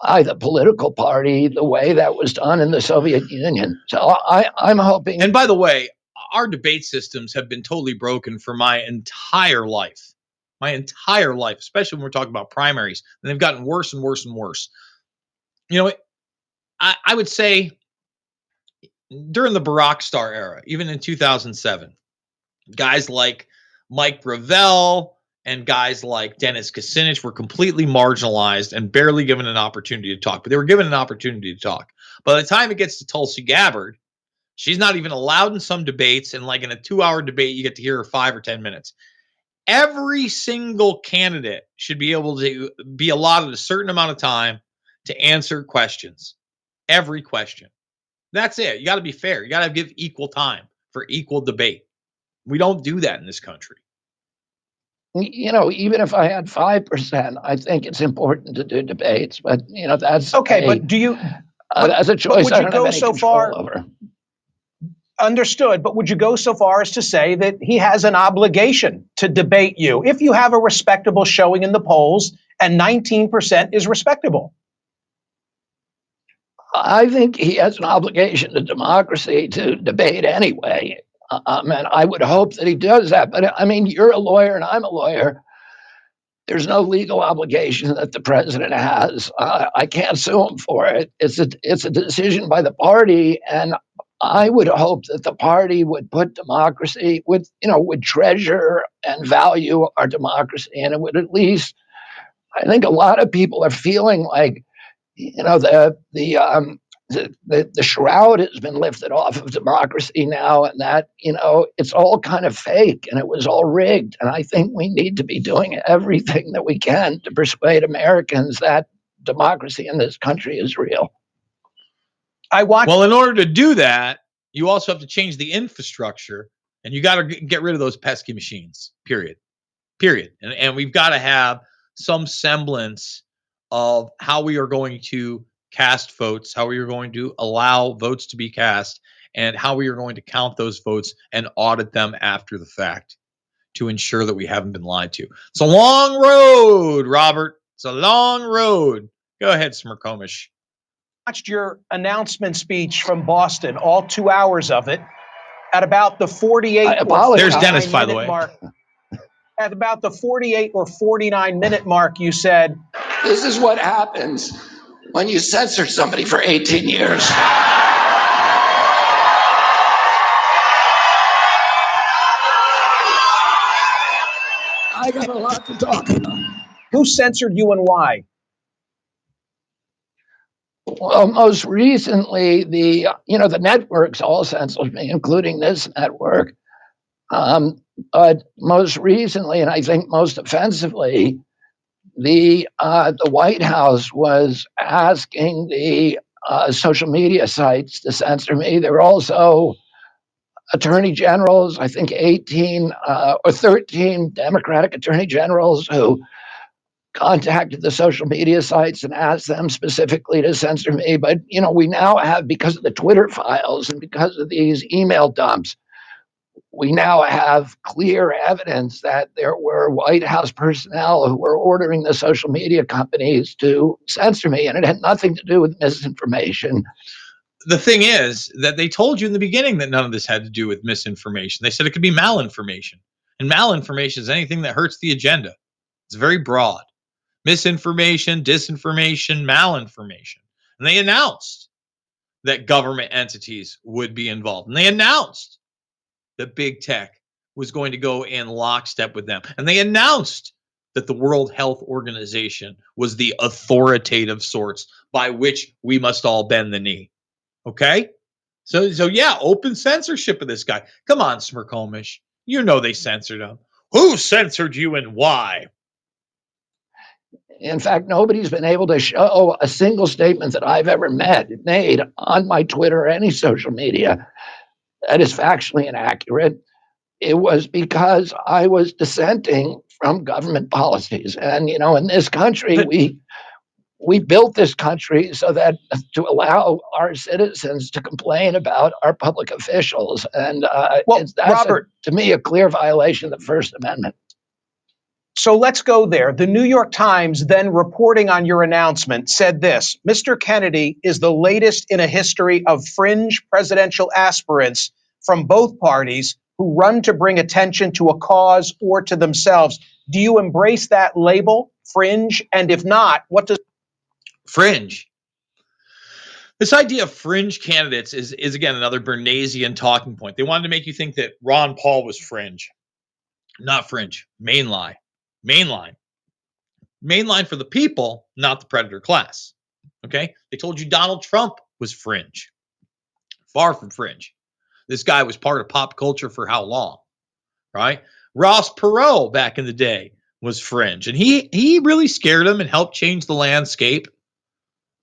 by the political party the way that was done in the Soviet Union. So I, I'm hoping. And by the way, our debate systems have been totally broken for my entire life. My entire life, especially when we're talking about primaries, and they've gotten worse and worse and worse. You know, I, I would say during the Barack Star era, even in 2007, guys like Mike Gravel and guys like Dennis Kucinich were completely marginalized and barely given an opportunity to talk, but they were given an opportunity to talk. By the time it gets to Tulsi Gabbard, she's not even allowed in some debates. And like in a two hour debate, you get to hear her five or 10 minutes. Every single candidate should be able to be allotted a certain amount of time to answer questions. Every question. That's it. You got to be fair. You got to give equal time for equal debate. We don't do that in this country. You know, even if I had five percent, I think it's important to do debates. But you know, that's okay. A, but do you? Uh, as a choice, would I you don't go have any so far? over. Understood, but would you go so far as to say that he has an obligation to debate you if you have a respectable showing in the polls and 19% is respectable? I think he has an obligation to democracy to debate anyway. Um, and I would hope that he does that. But I mean, you're a lawyer and I'm a lawyer. There's no legal obligation that the president has. Uh, I can't sue him for it. It's a it's a decision by the party, and I would hope that the party would put democracy, would you know, would treasure and value our democracy, and it would at least. I think a lot of people are feeling like, you know, the the um, the, the, the shroud has been lifted off of democracy now, and that you know it's all kind of fake and it was all rigged. And I think we need to be doing everything that we can to persuade Americans that democracy in this country is real. I watch. Well, in order to do that, you also have to change the infrastructure, and you got to get rid of those pesky machines. Period. Period. And and we've got to have some semblance of how we are going to cast votes, how we are going to allow votes to be cast, and how we are going to count those votes and audit them after the fact to ensure that we haven't been lied to. It's a long road, Robert. It's a long road. Go ahead, Smerconish. Watched your announcement speech from Boston, all two hours of it, at about the 48. Apologize. There's Dennis, by the way. Mark. At about the 48 or 49 minute mark, you said, This is what happens when you censor somebody for 18 years. I got a lot to talk about. Who censored you and why? Well, most recently, the you know the networks all censored me, including this network. Um, but most recently, and I think most offensively, the uh, the White House was asking the uh, social media sites to censor me. There were also attorney generals, I think 18 uh, or 13 Democratic attorney generals who contacted the social media sites and asked them specifically to censor me. But, you know, we now have, because of the Twitter files and because of these email dumps, we now have clear evidence that there were White House personnel who were ordering the social media companies to censor me, and it had nothing to do with misinformation. The thing is that they told you in the beginning that none of this had to do with misinformation. They said it could be malinformation. And malinformation is anything that hurts the agenda. It's very broad. Misinformation, disinformation, malinformation. And they announced that government entities would be involved. And they announced that big tech was going to go in lockstep with them. And they announced that the World Health Organization was the authoritative source by which we must all bend the knee. Okay? So so yeah, open censorship of this guy. Come on, Smerconish. You know they censored him. Who censored you and why? In fact, nobody's been able to show a single statement that I've ever met made on my Twitter or any social media that is factually inaccurate. It was because I was dissenting from government policies. And you know, in this country, we we built this country so that to allow our citizens to complain about our public officials, and uh, Well, that's a- Robert- to me a clear violation of the First Amendment. So let's go there. The New York Times, then reporting on your announcement, said this Mr. Kennedy is the latest in a history of fringe presidential aspirants from both parties who run to bring attention to a cause or to themselves. Do you embrace that label, fringe? And if not, what does Fringe. This idea of fringe candidates is is again another Bernaysian talking point. They wanted to make you think that Ron Paul was fringe. Not fringe. Mainline. Mainline. Mainline for the people, not the predator class. Okay? They told you Donald Trump was fringe. Far from fringe. This guy was part of pop culture for how long? Right? Ross Perot back in the day was fringe. And he he really scared him and helped change the landscape.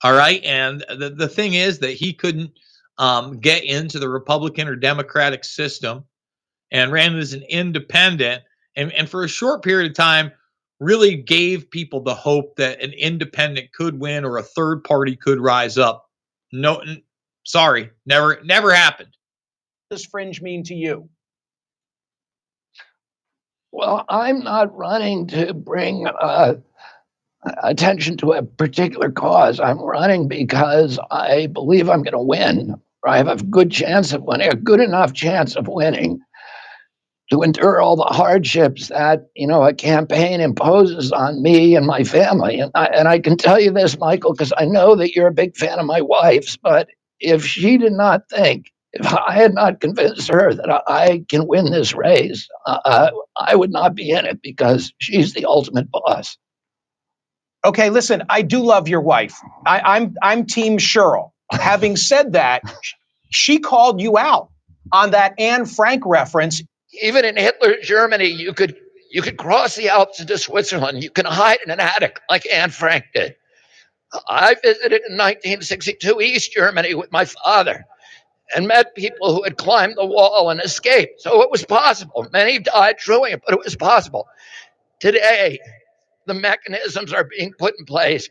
All right. And the, the thing is that he couldn't um, get into the Republican or Democratic system and ran as an independent. And, and for a short period of time, really gave people the hope that an independent could win or a third party could rise up. No, n- sorry, never, never happened. What does fringe mean to you? Well, I'm not running to bring uh, attention to a particular cause. I'm running because I believe I'm going to win. Or I have a good chance of winning, a good enough chance of winning to endure all the hardships that you know a campaign imposes on me and my family. And I, and I can tell you this, Michael, because I know that you're a big fan of my wife's. But if she did not think if I had not convinced her that I I can win this race, uh, I would not be in it because she's the ultimate boss. Okay, listen, I do love your wife. I, I'm I'm Team Cheryl. Having said that, she called you out on that Anne Frank reference. Even in Hitler's Germany, you could you could cross the Alps into Switzerland. You can hide in an attic like Anne Frank did. I visited in 1962 East Germany with my father and met people who had climbed the wall and escaped. So it was possible. Many died doing it, but it was possible. Today, the mechanisms are being put in place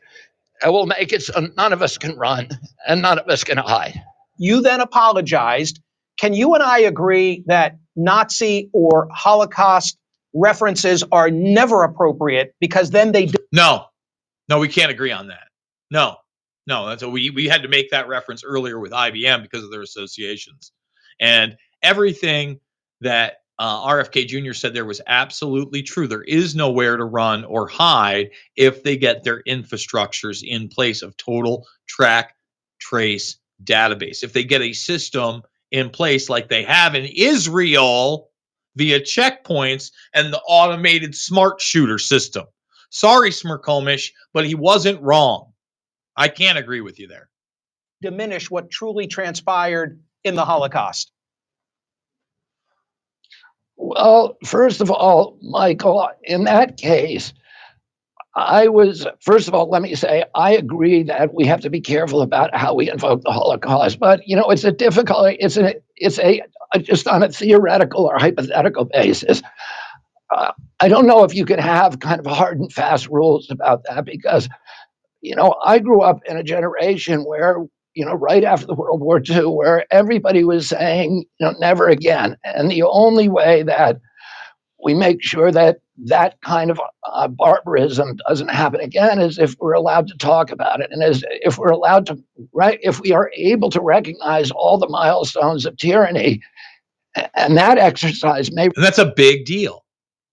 that will make it so none of us can run and none of us can hide. You then apologized. Can you and I agree that Nazi or Holocaust references are never appropriate because then they do- No, no, we can't agree on that. No, no, that's what we we had to make that reference earlier with IBM because of their associations, and everything that uh, RFK Jr. said there was absolutely true. There is nowhere to run or hide if they get their infrastructures in place of total track, trace, database. If they get a system in place like they have in Israel via checkpoints and the automated smart shooter system. Sorry, Smerconish, but he wasn't wrong. I can't agree with you there. diminish what truly transpired in the Holocaust? Well, first of all, Michael, in that case, I was, first of all, let me say, I agree that we have to be careful about how we invoke the Holocaust. But, you know, it's a difficult, it's a, it's a, just on a theoretical or hypothetical basis. Uh, I don't know if you can have kind of hard and fast rules about that because, you know, I grew up in a generation where, you know, right after the World War II, where everybody was saying, you know, never again. And the only way that we make sure that that kind of uh, barbarism doesn't happen again is if we're allowed to talk about it and as if we're allowed to right if we are able to recognize all the milestones of tyranny and that exercise may And that's a big deal.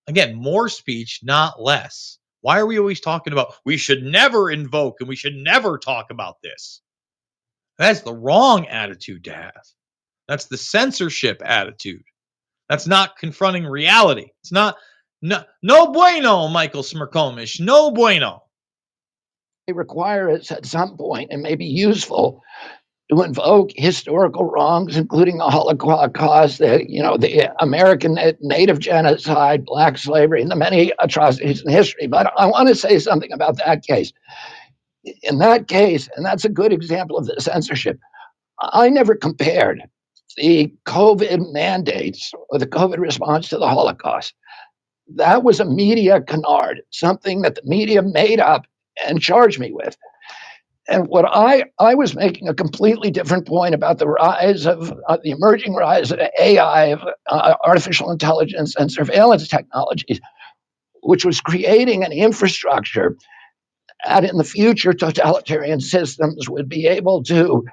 Again, more speech, not less. Why are we always talking about we should never invoke and we should never talk about this? That's the wrong attitude to have. That's the censorship attitude. That's not confronting reality. It's not no no bueno, Michael Smerconish. No bueno. They require us at some point and may be useful to invoke historical wrongs, including the Holocaust, the you know the American Native genocide, black slavery, and the many atrocities in history. But I want to say something about that case. In that case, and that's a good example of the censorship. I never compared the COVID mandates or the COVID response to the Holocaust. That was a media canard, something that the media made up and charged me with. And what I I was making a completely different point about the rise of uh, the emerging rise of AI, of uh, artificial intelligence, and surveillance technologies, which was creating an infrastructure that in the future totalitarian systems would be able to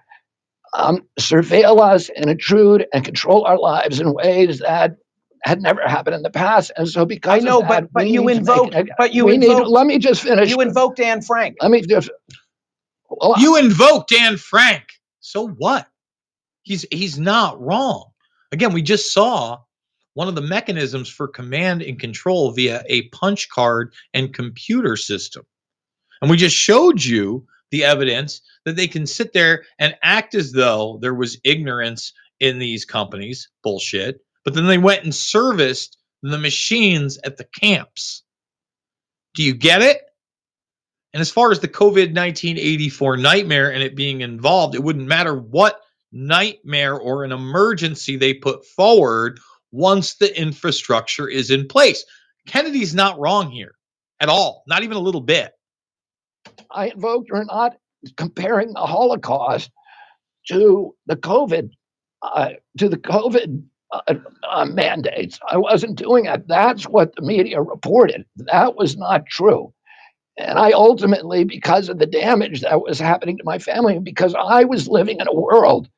um, surveil us and intrude and control our lives in ways that had never happened in the past. And so, because I know, of that, but but we you need to make invoked it- but you we need. Let me just finish. You invoked Anne Frank. Let me just. Well, You invoked Anne Frank. So what? He's he's not wrong. Again, we just saw one of the mechanisms for command and control via a punch card and computer system. And we just showed you the evidence that they can sit there and act as though there was ignorance in these companies, bullshit, but then they went and serviced the machines at the camps. Do you get it? And as far as the COVID 1984 nightmare and it being involved, it wouldn't matter what nightmare or an emergency they put forward once the infrastructure is in place. Kennedy's not wrong here at all, not even a little bit. I invoked or not comparing the Holocaust to the COVID uh, to the COVID uh, uh, mandates. I wasn't doing it. That's what the media reported. That was not true. And I ultimately, because of the damage that was happening to my family, because I was living in a world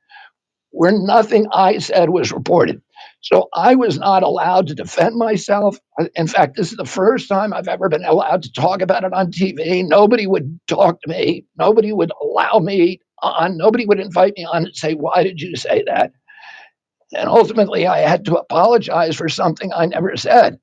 where nothing I said was reported. So I was not allowed to defend myself. In fact, this is the first time I've ever been allowed to talk about it on TV. Nobody would talk to me. Nobody would allow me on. Nobody would invite me on and say, Why did you say that? And ultimately, I had to apologize for something I never said.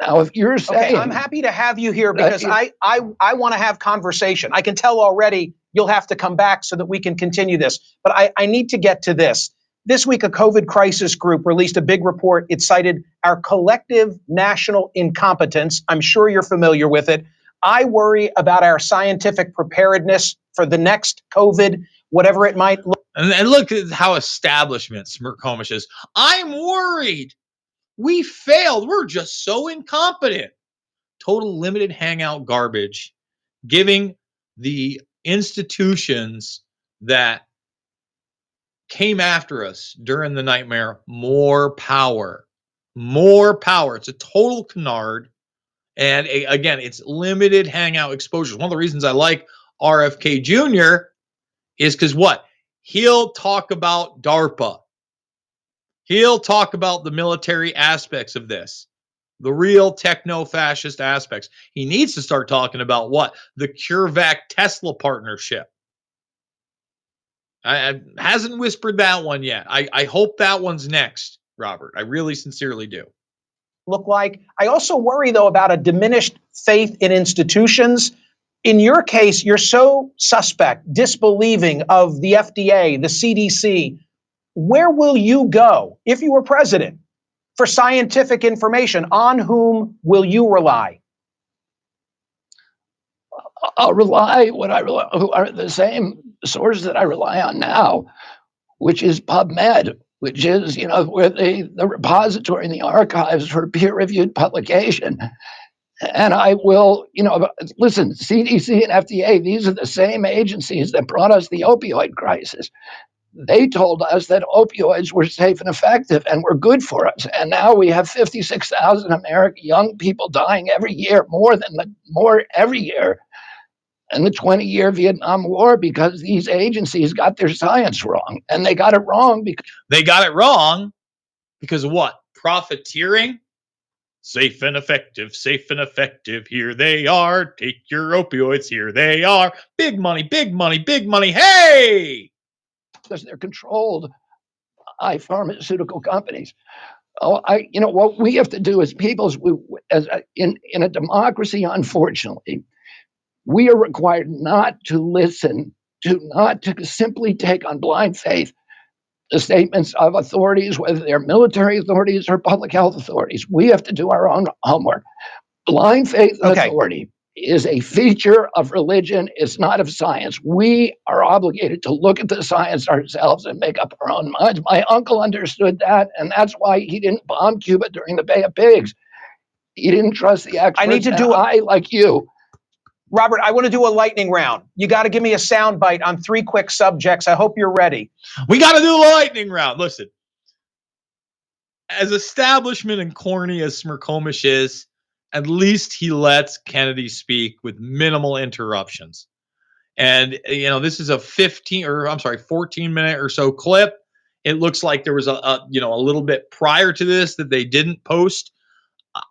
Now, if you're saying, Okay, I'm happy to have you here because I I I want to have conversation. I can tell already you'll have to come back so that we can continue this. But I, I need to get to this. This week, a COVID crisis group released a big report. It cited our collective national incompetence. I'm sure you're familiar with it. I worry about our scientific preparedness for the next COVID, whatever it might look. And, and look at how establishment Smerconish is. I'm worried. We failed. We're just so incompetent. Total limited hangout garbage, giving the institutions that came after us during the nightmare more power. More power. It's a total canard. And a- again, it's limited hangout exposure. One of the reasons I like RFK Jr. is because what? He'll talk about DARPA. He'll talk about the military aspects of this, the real techno fascist aspects. He needs to start talking about what? The CureVac Tesla partnership. I, I hasn't whispered that one yet. I, I hope that one's next, Robert. I really sincerely do. look like. I also worry, though, about a diminished faith in institutions. In your case, you're so suspect, disbelieving of the FDA, the CDC. Where will you go if you were president for scientific information? On whom will you rely? I'll rely what I rely who are the same sources that I rely on now, which is PubMed, which is you know where the the repository and the archives for peer-reviewed publication. And I will, you know, listen, CDC and FDA, these are the same agencies that brought us the opioid crisis. They told us that opioids were safe and effective and were good for us. And now we have 56,000 American young people dying every year, more than the more every year in the 20 year Vietnam War because these agencies got their science wrong. And they got it wrong because They got it wrong because of what? Profiteering? Safe and effective, safe and effective. Here they are. Take your opioids. Here they are. Big money, big money, big money. Hey! because they're controlled by pharmaceutical companies. Oh, I, you know, what we have to do as peoples, we, as a, in in a democracy, unfortunately, we are required not to listen to, not to simply take on blind faith the statements of authorities, whether they're military authorities or public health authorities. We have to do our own homework. Blind faith Okay. authority is a feature of religion, it's not of science. We are obligated to look at the science ourselves and make up our own minds. My uncle understood that, and that's why he didn't bomb Cuba during the Bay of Pigs. He didn't trust the experts. I need to do I, like you, Robert, I want to do a lightning round. You got to give me a sound bite on three quick subjects. I hope you're ready. We got to do a lightning round. Listen, as establishment and corny as Smerconish is, at least he lets Kennedy speak with minimal interruptions. And you know, this is a 15 or I'm sorry, 14 minute or so clip. It looks like there was a, a you know a little bit prior to this that they didn't post.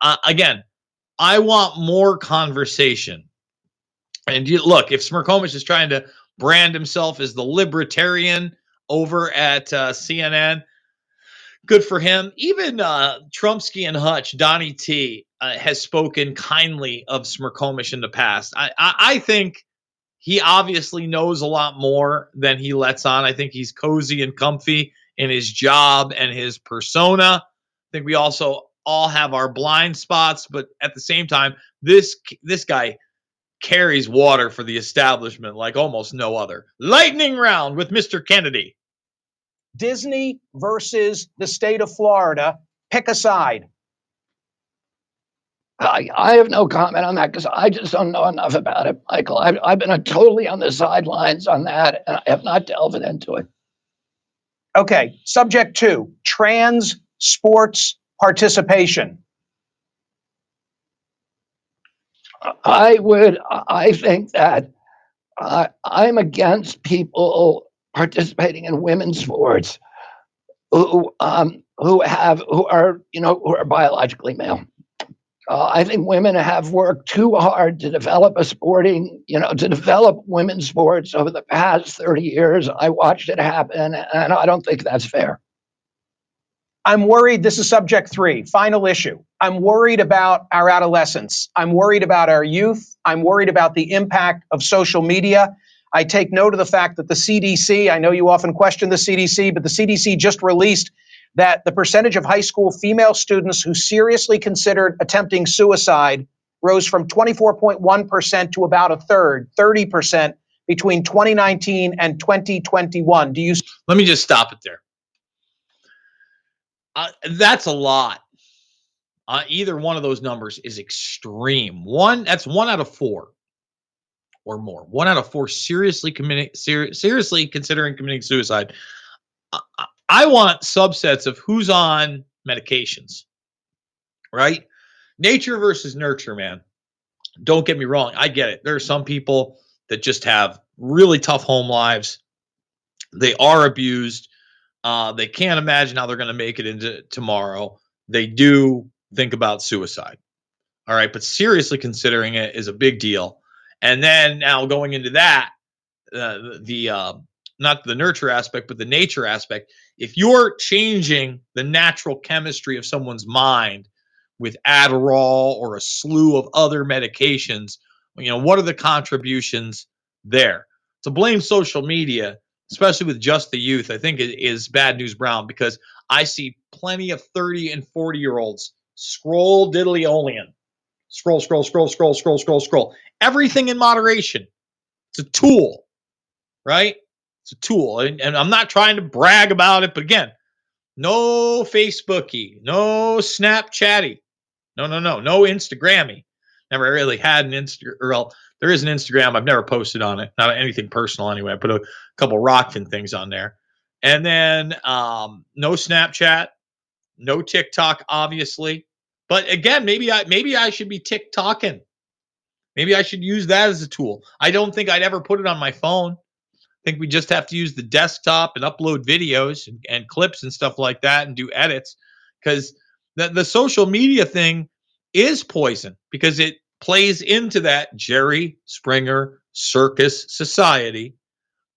Uh, again, I want more conversation. And you, look, if Smerconish is trying to brand himself as the libertarian over at uh, CNN, good for him. Even uh, Trumpsky and Hutch, Donnie T, uh, has spoken kindly of Smerconish in the past. I, I, I think he obviously knows a lot more than he lets on. I think he's cozy and comfy in his job and his persona. I think we also all have our blind spots, but at the same time, this this guy carries water for the establishment like almost no other. Lightning round with Mr. Kennedy. Disney versus the state of Florida. Pick a side. I, I have no comment on that because I just don't know enough about it, Michael. I've, I've been totally on the sidelines on that, and I have not delved into it. Okay, subject two trans sports participation. I would, I think that uh, I'm against people participating in women's sports who um, who have who are you know who are biologically male. Uh, I think women have worked too hard to develop a sporting, you know, to develop women's sports over the past 30 years. I watched it happen, and I don't think that's fair. I'm worried. This is subject three, final issue. I'm worried about our adolescents. I'm worried about our youth. I'm worried about the impact of social media. I take note of the fact that the CDC, I know you often question the CDC, but the CDC just released that the percentage of high school female students who seriously considered attempting suicide rose from 24.1% to about a third, 30% between 2019 and 2021. Do you Let me just stop it there. Uh, that's a lot. Uh, either one of those numbers is extreme. One, that's one out of four or more. One out of four seriously committing, ser- seriously considering committing suicide. I, I want subsets of who's on medications, right? Nature versus nurture, man. Don't get me wrong. I get it. There are some people that just have really tough home lives. They are abused. Uh, they can't imagine how they're going to make it into tomorrow. They do think about suicide. All right. But seriously considering it is a big deal. And then now going into that, uh, the uh, not the nurture aspect, but the nature aspect. If you're changing the natural chemistry of someone's mind with Adderall or a slew of other medications, you know, what are the contributions there? To blame social media, especially with just the youth, I think is bad news brown because I see plenty of 30 and 40 year olds scroll diddly olian. Scroll, scroll, scroll, scroll, scroll, scroll, scroll. Everything in moderation. It's a tool, right? It's a tool. And, and I'm not trying to brag about it, but again, no Facebooky, no Snapchatty, no, no, no, no Instagrammy. Never really had an Insta. Well, there is an Instagram. I've never posted on it. Not anything personal anyway. I put a couple Rokfin things on there, and then um, no Snapchat, no TikTok, obviously. But again, maybe I maybe I should be TikToking. Maybe I should use that as a tool. I don't think I'd ever put it on my phone. I think we just have to use the desktop and upload videos and, and clips and stuff like that and do edits because the, the social media thing is poison because it plays into that Jerry Springer circus society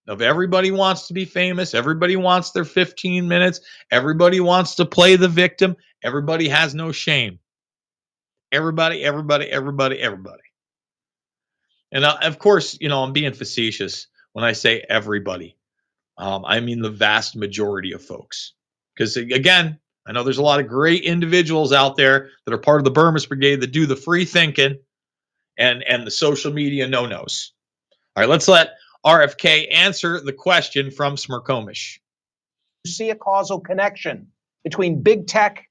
of everybody wants to be famous, everybody wants their 15 minutes, everybody wants to play the victim, everybody has no shame. Everybody, everybody, everybody, everybody. And uh, of course, you know, I'm being facetious when I say everybody. Um, I mean the vast majority of folks. Because again, I know there's a lot of great individuals out there that are part of the Bermas Brigade that do the free thinking and and the social media no-nos. All right, let's let RFK answer the question from Smerconish. see a causal connection between big tech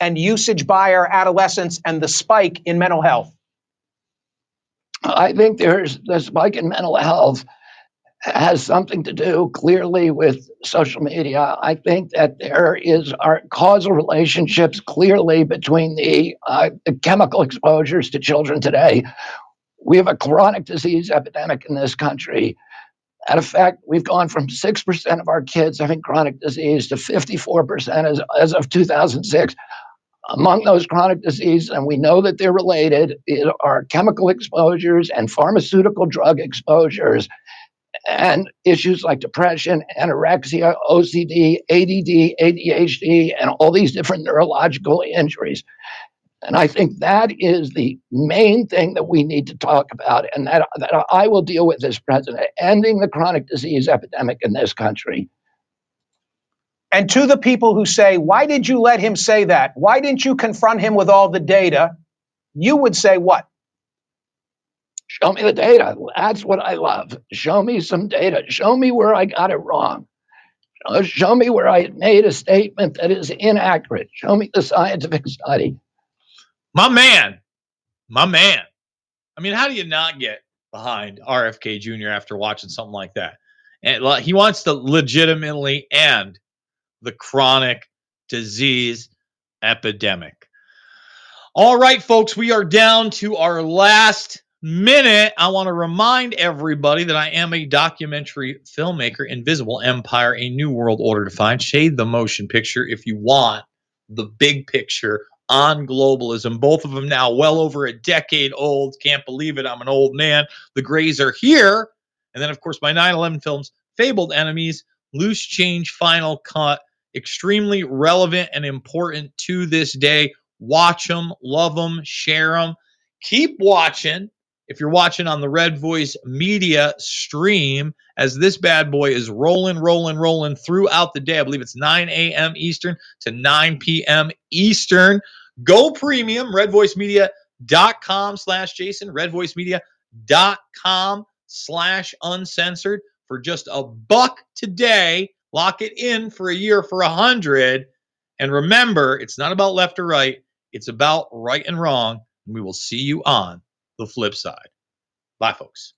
and usage by our adolescents and the spike in mental health? I think there's the spike in mental health has something to do clearly with social media. I think that there is are causal relationships clearly between the, uh, the chemical exposures to children today. We have a chronic disease epidemic in this country. At fact, we've gone from 6% of our kids having chronic disease to 54% as, as of 2006 among those chronic diseases, and we know that they're related, are chemical exposures and pharmaceutical drug exposures, and issues like depression, anorexia, OCD, ADD, ADHD, and all these different neurological injuries. And I think that is the main thing that we need to talk about, and that, that I will deal with as president, ending the chronic disease epidemic in this country. And to the people who say, why did you let him say that? Why didn't you confront him with all the data? You would say what? Show me the data. That's what I love. Show me some data. Show me where I got it wrong. Uh, show me where I made a statement that is inaccurate. Show me the scientific study. My man, my man. I mean, how do you not get behind RFK Jr. after watching something like that? And he wants to legitimately end the chronic disease epidemic. All right, folks, we are down to our last minute. I want to remind everybody that I am a documentary filmmaker, Invisible Empire, A New World Order Defined. Shade the motion picture if you want the big picture on globalism. Both of them now well over a decade old. Can't believe it. I'm an old man. The Greys are here. And then, of course, my 9 11 films, Fabled Enemies, Loose Change Final Cut, extremely relevant and important to this day. Watch them, love them, share them. Keep watching if you're watching on the Red Voice Media stream, as this bad boy is rolling, rolling, rolling throughout the day. I believe it's 9 a.m. Eastern to 9 p.m. Eastern. Go premium, redvoicemedia.com slash Jason, redvoicemedia.com slash uncensored for just a buck today. Lock it in for a year for a hundred. And remember, it's not about left or right, it's about right and wrong. And we will see you on the flip side. Bye, folks.